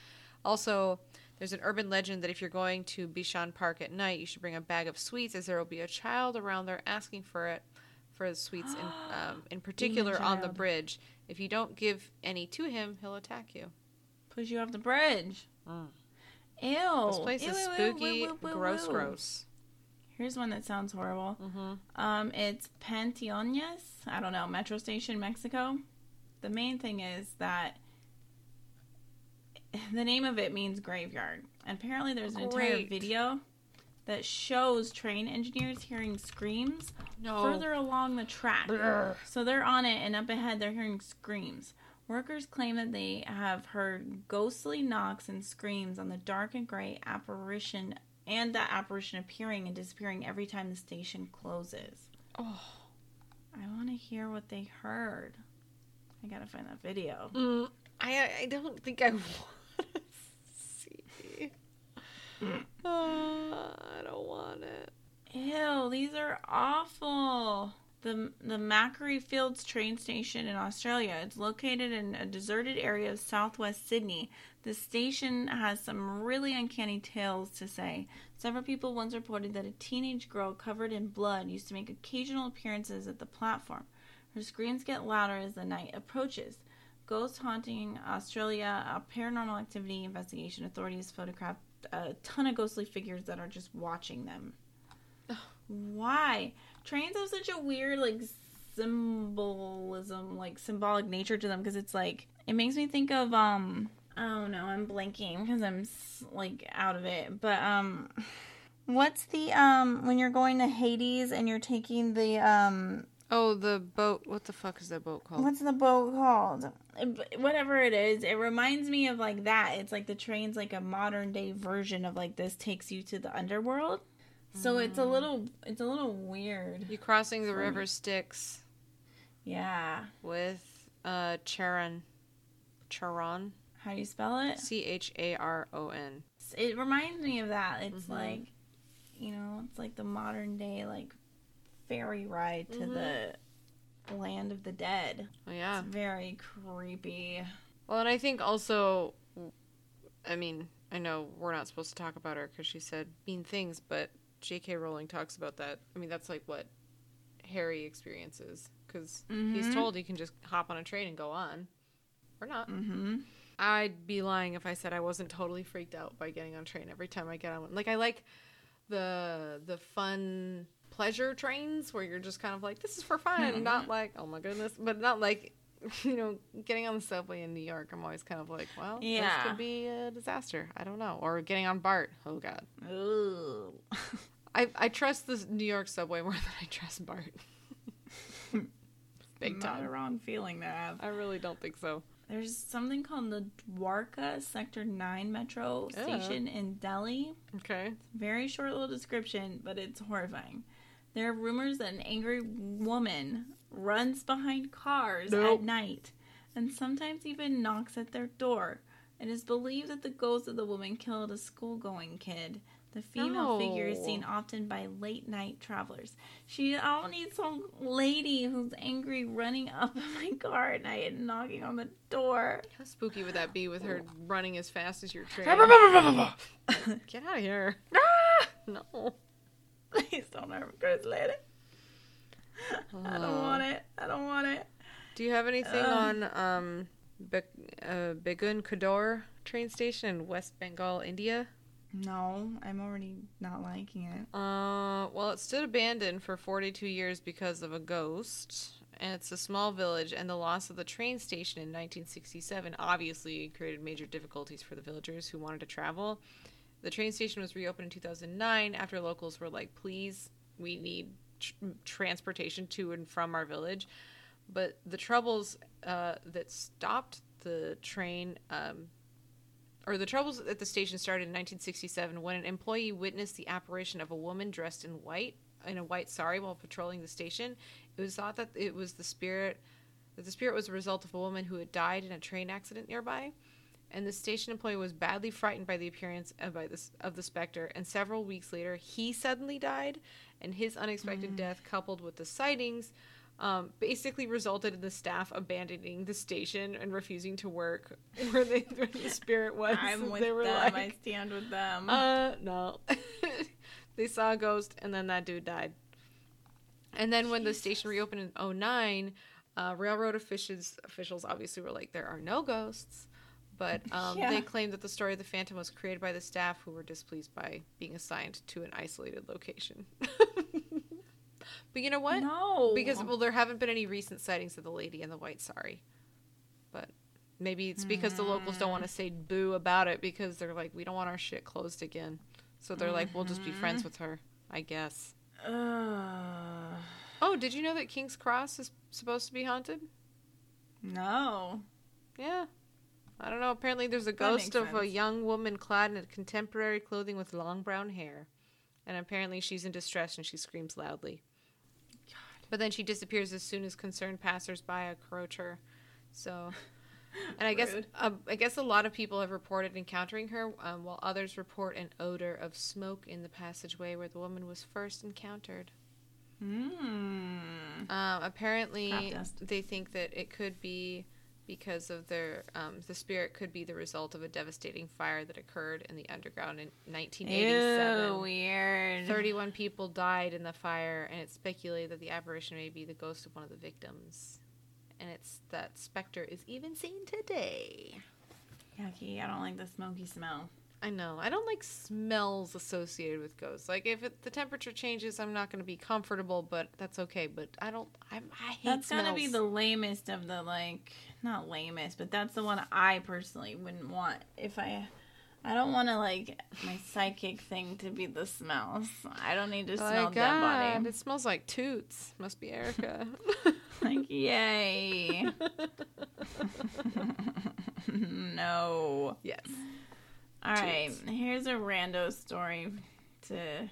Also, there's an urban legend that if you're going to Bishan Park at night, you should bring a bag of sweets, as there will be a child around there asking for it, for the sweets, in, <gasps> um, in particular on the bridge. If you don't give any to him, he'll attack you. Push you off the bridge. Mm. Ew. This place Ew, is ew, spooky, ew, gross, gross. Here's one that sounds horrible. Mm-hmm. Um, it's Panteones. I don't know, Metro Station, Mexico. The main thing is that the name of it means graveyard. And apparently, there's an entire video that shows train engineers hearing screams No. further along the track. Brr. So they're on it, and up ahead, they're hearing screams. Workers claim that they have heard ghostly knocks and screams on the dark and gray apparition, and that apparition appearing and disappearing every time the station closes. Oh. I want to hear what they heard. I gotta find that video. Mm, I I don't think I <laughs> want to see. Uh, <laughs> I don't want it. Ew, these are awful. The the Macquarie Fields train station in Australia. It's located in a deserted area of southwest Sydney. The station has some really uncanny tales to say. Several people once reported that a teenage girl covered in blood used to make occasional appearances at the platform. Her screams get louder as the night approaches. Ghost haunting Australia, a paranormal activity investigation authorities photographed a ton of ghostly figures that are just watching them. Why? Trains have such a weird like symbolism, like symbolic nature to them because it's like it makes me think of um oh no, I'm blanking because I'm like out of it. But um what's the um when you're going to Hades and you're taking the um Oh, the boat. What the fuck is that boat called? What's the boat called? Whatever it is, it reminds me of like that. It's like the train's like a modern day version of like this takes you to the underworld. So it's a little it's a little weird. You crossing the river Styx Yeah. with uh Charon. Charon. How do you spell it? C H A R O N. It reminds me of that. It's Mhm. like you know, it's like the modern day like ferry ride to Mhm. the land of the dead. Oh yeah. It's very creepy. Well, and I think also, I mean, I know we're not supposed to talk about her because she said mean things, but J.K. Rowling talks about that. I mean, that's like what Harry experiences because he's Mhm. told he can just hop on a train and go on, or not. Mm-hmm. I'd be lying if I said I wasn't totally freaked out by getting on train every time I get on one. Like I like the the fun pleasure trains where you're just kind of like this is for fun, mm-hmm. not like oh my goodness, but not like <laughs> you know getting on the subway in New York. I'm always kind of like, well, this Yeah. could be a disaster. I don't know. Or getting on BART. Oh god, Ooh. I I trust the New York subway more <laughs> than I trust BART. <laughs> Big Not a time. wrong feeling to have. I really don't think so. There's something called the Dwarka Sector 9 metro Oh. station in Delhi. Okay. Very short little description, but it's horrifying. There are rumors that an angry woman runs behind cars Nope. at night and sometimes even knocks at their door. It is believed that the ghost of the woman killed a school-going kid. The female figure is seen often by late-night travelers. She, I don't need some lady who's angry running up in <laughs> my car at night and knocking on the door. How spooky would that be with her running as fast as your train? <laughs> Ah! Get out of here. No. <laughs> Please don't ever curse lady. I don't Uh, want it. I don't want it. Do you have anything Um, on um Be- uh, Begunkodar train station in West Bengal, India? No, I'm already not liking it. Uh, well, it stood abandoned for 42 years because of a ghost. and it's a small village. And the loss of the train station in 1967 obviously created major difficulties for the villagers who wanted to travel. The train station was reopened in 2009 after locals were like, "Please, we need tr- transportation to and from our village." But the troubles uh, that stopped the train, um, or the troubles at the station started in 1967 when an employee witnessed the apparition of a woman dressed in white in a white sari while patrolling the station. It was thought that it was the spirit that the spirit was a result of a woman who had died in a train accident nearby. And the station employee was badly frightened by the appearance of, by this, of the specter. And several weeks later, he suddenly died. And his unexpected death, coupled with the sightings, um, basically resulted in the staff abandoning the station and refusing to work <laughs> where, they, where the spirit was. I'm with they were them. like, I stand with them. uh, no. <laughs> they saw a ghost, and then that dude died. And then when the station reopened in 09, uh, railroad officials officials obviously were like, there are no ghosts. But <laughs> um, Yeah. they claimed that the story of the phantom was created by the staff who were displeased by being assigned to an isolated location. <laughs> but you know what? no, Because well, there haven't been any recent sightings of the lady in the white sari. But maybe it's because the locals don't want to say boo about it because they're like, we don't want our shit closed again. So they're like, we'll just be friends with her, I guess. Ugh. Oh, did you know that King's Cross is supposed to be haunted? no. Yeah. I don't know. Apparently, there's a ghost of a young woman clad in contemporary clothing with long brown hair. And apparently, she's in distress and she screams loudly. God. But then she disappears as soon as concerned passersby approach her. So, <laughs> and I guess uh, I guess a lot of people have reported encountering her, um, while others report an odor of smoke in the passageway where the woman was first encountered. Hmm. Um, apparently, they think that it could be because of their um, the spirit could be the result of a devastating fire that occurred in the underground in 1987. Ew, weird. 31 people died in the fire, and it's speculated that the apparition may be the ghost of one of the victims. And it's that specter is even seen today. Yucky. I don't like the smoky smell. I know. I don't like smells associated with ghosts. Like if it, the temperature changes, I'm not going to be comfortable, but that's okay. But I don't. I, I hate That's smells. gotta be the lamest of the like, not lamest, but that's the one I personally wouldn't want if I. I don't want to like my psychic thing to be the smells. I don't need to Oh smell my dead body. It smells like toots. Must be Erica. <laughs> Like yay. <laughs> <laughs> no. yes. All right, here's a rando story to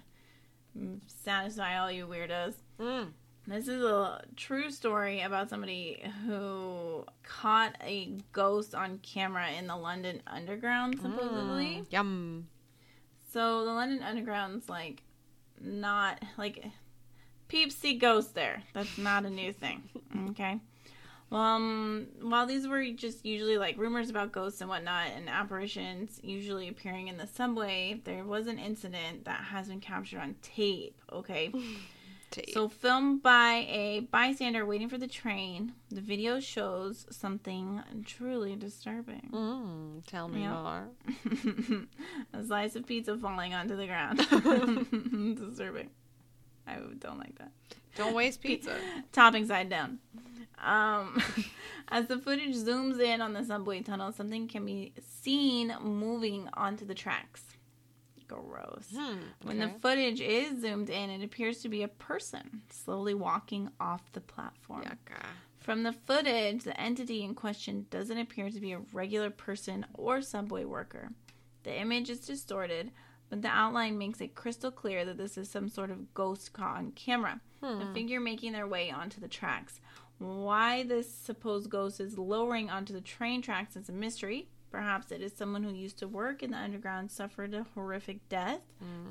satisfy all you weirdos. Mm. This is a true story about somebody who caught a ghost on camera in the London Underground, supposedly. Mm. Yum. So the London Underground's like not like peeps see ghosts there. That's not a new thing. <laughs> Okay. Well, um, while these were just usually like rumors about ghosts and whatnot and apparitions usually appearing in the subway, there was an incident that has been captured on tape. Okay. <laughs> Tape. So, filmed by a bystander waiting for the train, the video shows something truly disturbing. Mm, tell me Yeah. more. <laughs> a slice of pizza falling onto the ground. <laughs> disturbing. I don't like that. Don't waste pizza. <laughs> Topping side down. Um, <laughs> as the footage zooms in on the subway tunnel, something can be seen moving onto the tracks. Gross. Hmm, When the footage is zoomed in, it appears to be a person slowly walking off the platform. Yucca. From the footage, the entity in question doesn't appear to be a regular person or subway worker. The image is distorted, but the outline makes it crystal clear that this is some sort of ghost caught on camera. Hmm. The figure making their way onto the tracks. Why this supposed ghost is lowering onto the train tracks is a mystery. Perhaps it is someone who used to work in the underground, suffered a horrific death.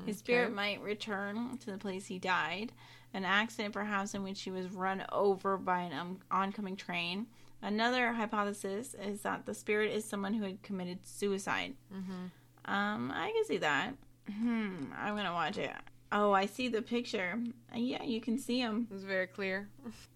His spirit okay. might return to the place he died. An accident, perhaps, in which he was run over by an um, oncoming train. Another hypothesis is that the spirit is someone who had committed suicide. Mm-hmm. Um, I can see that. Hmm, I'm gonna watch it. Oh, I see the picture. Yeah, you can see them. It's very clear.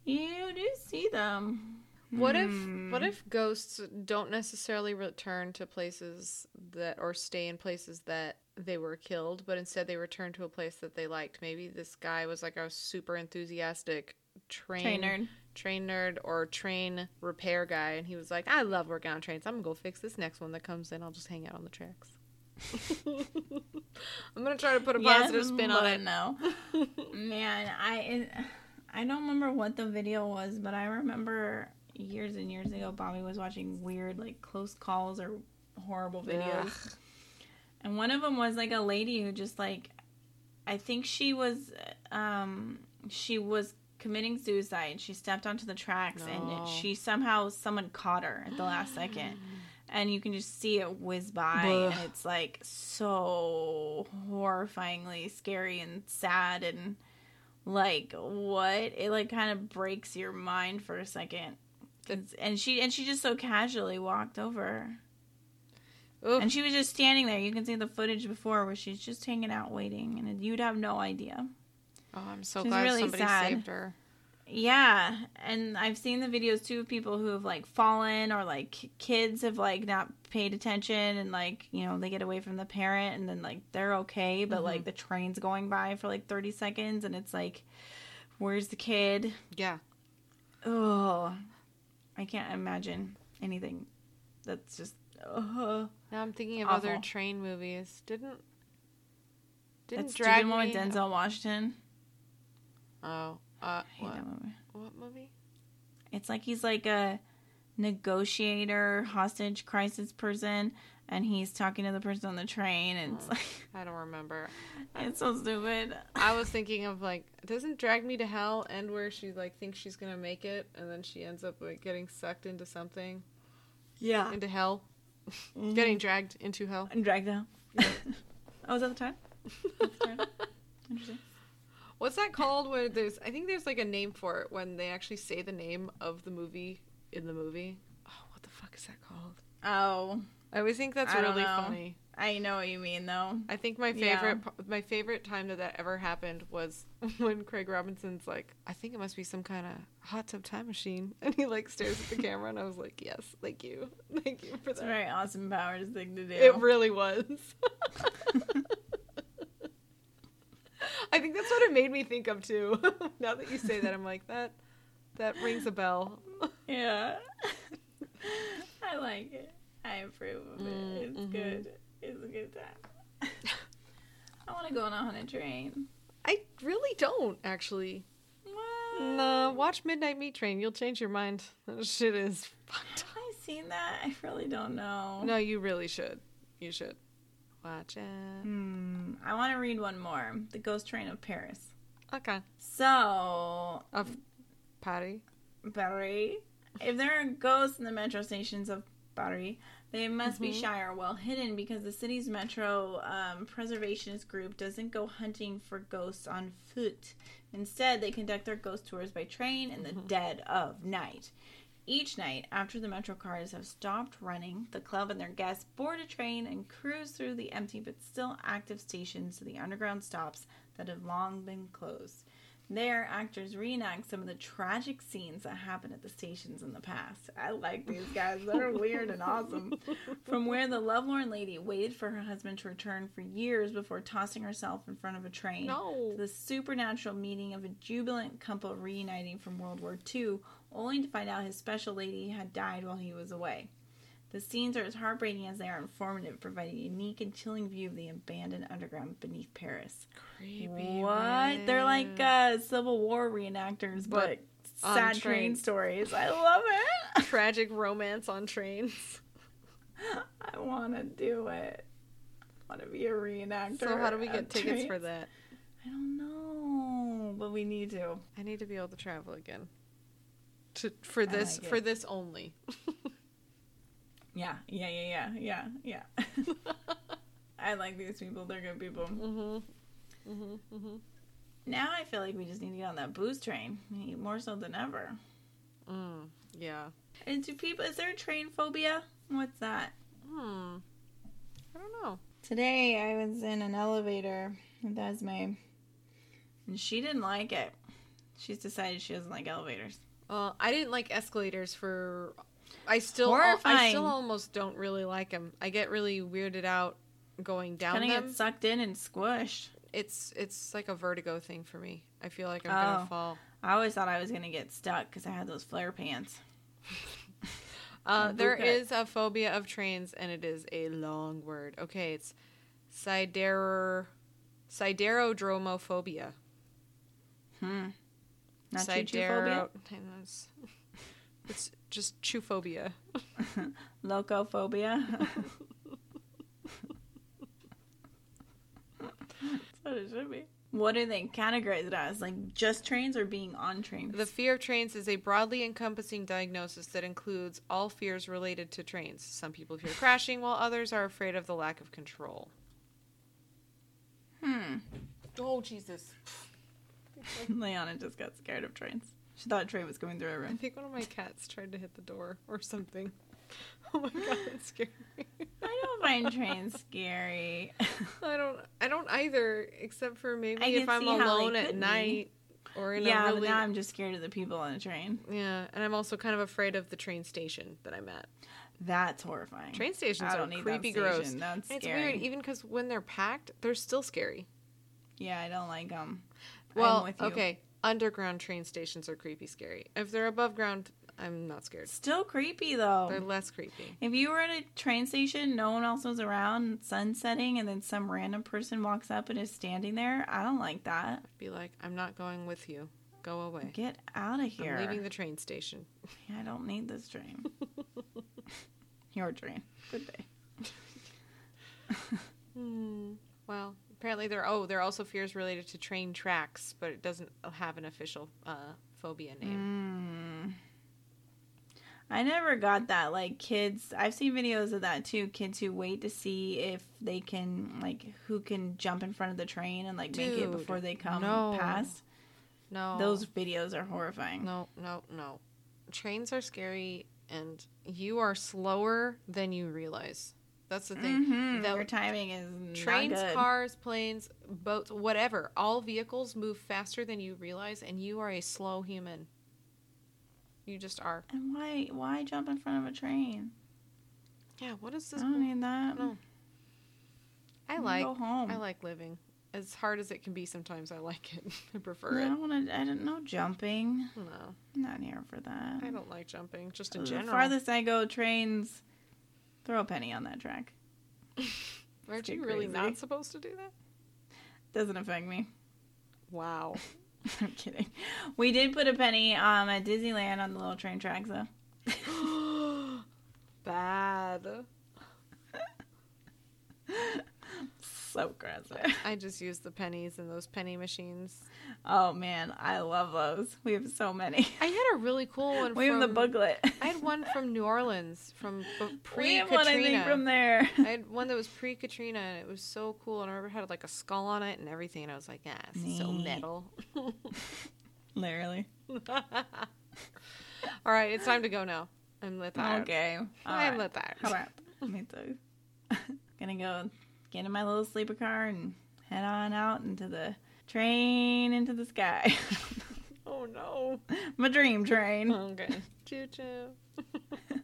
You do see them. What if Hmm. what if ghosts don't necessarily return to places that or stay in places that they were killed, but instead they return to a place that they liked? Maybe this guy was like a super enthusiastic train Train nerd. train nerd or train repair guy, and he was like, "I love working on trains. I'm gonna go fix this next one that comes in. I'll just hang out on the tracks." <laughs> I'm gonna try to put a positive spin on it. No, <laughs> man, I it, I don't remember what the video was, but I remember years and years ago, Bobby was watching weird like close calls or horrible videos, Ugh. and one of them was like a lady who just like, I think she was, um, she was committing suicide. She stepped onto the tracks and No. it, she somehow someone caught her at the last second <gasps> <gasps> <gasps> and you can just see it whiz by Ugh. and it's like so horrifyingly scary and sad and like what it like kind of breaks your mind for a second and she and she just so casually walked over Oof. and she was just standing there you can see the footage before where she's just hanging out waiting and you'd have no idea oh, I'm so she's glad really somebody sad. saved her. Yeah, and I've seen the videos too of people who have like fallen or like kids have like not paid attention and like, you know, they get away from the parent and then like they're okay, but Mhm. like the train's going by for like 30 seconds and it's like where's the kid? Yeah. Oh. I can't imagine anything that's just uh Now I'm thinking of other train movies. Didn't didn't That's drag stupid one with Denzel Washington. Oh. Uh, what? movie. what movie? It's like he's like a negotiator, hostage crisis person, and he's talking to the person on the train, and it's Oh. like I don't remember. <laughs> it's so stupid. I was thinking of like, doesn't Drag Me to Hell end where she like thinks she's gonna make it and then she ends up like getting sucked into something, Yeah, into hell, Mm-hmm. getting dragged into hell. and dragged down. <laughs> oh, was that the time? <laughs> That's the time? Interesting. What's that called? Where there's, I think there's like a name for it when they actually say the name of the movie in the movie. Oh, what the fuck is that called? Oh, I always think that's I really funny. I know what you mean though. I think my favorite pa- my favorite time that that ever happened was <laughs> when Craig Robinson's like, I think it must be some kind of hot tub time machine, <laughs> and he like stares at the camera, and I was like, yes, thank you, <laughs> thank you for It's a that. very Austin Powers thing to do. It really was. I think that's what it made me think of too. <laughs> now that you say that, I'm like that. That rings a bell. <laughs> yeah. I like it. I approve of it. Mm, it's mhm. good. It's a good time. <laughs> I want to go on a haunted train. I really don't actually. What? No, watch Midnight Meat Train. You'll change your mind. That shit is fucked Have I seen that? I really don't know. No, you really should. You should. Watch it. Hmm. I want to read one more. The Ghost Train of Paris. Okay. So, Of Patty. Paris. If there are ghosts in the metro stations of Paris, they must be Mhm. shy or well hidden because the city's metro um, preservationist group doesn't go hunting for ghosts on foot. Instead, they conduct their ghost tours by train in the Mhm. dead of night. Each night, after the metro cars have stopped running, the club and their guests board a train and cruise through the empty but still active stations to the underground stops that have long been closed. There, actors reenact some of the tragic scenes that happened at the stations in the past. I like these guys. They're <laughs> weird and awesome. From where the lovelorn lady waited for her husband to return for years before tossing herself in front of a train No. to the supernatural meeting of a jubilant couple reuniting from World War II, only to find out his special lady had died while he was away. The scenes are as heartbreaking as they are informative, providing a unique and chilling view of the abandoned underground beneath Paris. Creepy. What? They're like uh, Civil War reenactors, but, But sad train trains. stories. I love it. <laughs> tragic romance on trains. I want to do it. I want to be a reenactor. So how do we get tickets for that? I don't know, but we need to. I need to be able to travel again. To for this like for it. this only. <laughs> Yeah, yeah, yeah, yeah, yeah, yeah. <laughs> I like these people. They're good people. mhm. Mhm. Mhm. Now I feel like we just need to get on that booze train more so than ever. Mm. Yeah. And do people? Is there a train phobia? What's that? Hmm. I don't know. Today I was in an elevator with Esme, and she didn't like it. She's decided she doesn't like elevators. Uh, I didn't like escalators for. I still. I still almost don't really like them. I get really weirded out going down Kind of them. get sucked in and squished. It's it's like a vertigo thing for me. I feel like I'm Oh. gonna fall. I always thought I was gonna get stuck because I had those flare pants. <laughs> Uh, there is a phobia of trains, and it is a long word. Okay, it's sider siderodromophobia. Hmm. Not chuchophobia? It's, <laughs> <laughs> it's just chuphobia. <laughs> Locophobia. That's what it should be. What do they categorize it as? Like just trains or being on trains? The fear of trains is a broadly encompassing diagnosis that includes all fears related to trains. Some people fear crashing, while others are afraid of the lack of control. hmm. Oh, Jesus. <laughs> Leona just got scared of trains. She thought a train was coming through her room. I think one of my cats tried to hit the door or something. <laughs> Oh my god, it's scary. I don't find trains scary. <laughs> I don't. I don't either, except for maybe I if I'm see how they alone at could be. night or in yeah, a but really. now I'm just scared of the people on a train. Yeah, and I'm also kind of afraid of the train station that I'm at. That's horrifying. Train stations are don't need creepy, that gross. station. That's it's weird, even because when they're packed, they're still scary. Yeah, I don't like them. Well, I'm with you. okay, underground train stations are creepy, scary. If they're above ground, I'm not scared. Still creepy though. They're less creepy. If you were at a train station, no one else was around, sun setting, and then some random person walks up and is standing there, I don't like that. I'd be like, I'm not going with you. Go away. Get out of here. I'm leaving the train station. I don't need this train. <laughs> Your train. Good day. Hmm. Well, apparently there. Oh, there are also fears related to train tracks, but it doesn't have an official uh, phobia name. Mm. I never got that. Like kids, I've seen videos of that too. Kids who wait to see if they can, like, who can jump in front of the train and like make it before they come no. past. No, Those videos are horrifying. No, no, no. Trains are scary, and you are slower than you realize. That's the thing. Mhm, That- Your timing is Trains, not good. cars, planes, boats, whatever. All vehicles move faster than you realize, and you are a slow human. You just are. And why why jump in front of a train? Yeah. What is this? I this? don't need that. No. I You like. go home. I like living. As hard as it can be, sometimes I like it. I <laughs> I prefer it. I don't want to. I don't know jumping. No, I'm not here for that. I don't like jumping. Just in the general. farthest I go, trains. Throw a penny on that track. <laughs> Aren't you really crazy. not supposed to do that? Doesn't affect me. Wow. <laughs> I'm kidding. We did put a penny um at Disneyland on the little train tracks though. <gasps> Bad. <laughs> So aggressive. I just use the pennies in those penny machines. Oh man, I love those. We have so many. I had a really cool <laughs> one. We have from, the booklet. I had one from New Orleans from <laughs> pre we have one, I think, Katrina. from there. I had one that was pre Katrina, and it was so cool. And I remember it had like a skull on it and everything. And I was like, "Yeah, it's so metal." <laughs> Literally. All right, it's time to go now. I'm lit tired. Okay. I'm right. lit tired. All right. Me too. Gonna go get in my little sleeper car and head on out into the train into the sky. <laughs> Oh no. my dream train. Okay. choo choo. <laughs>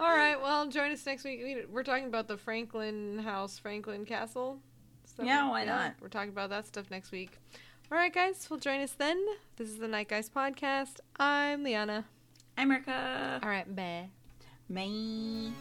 All right. Well, join us next week. We- We're talking about the Franklin House, Franklin Castle. stuff Yeah, why not? We're talking about that stuff next week. All right, guys. Well, join us then. This is the Night Guys podcast. I'm Liana. I'm Erica. All right. Bye. Bye.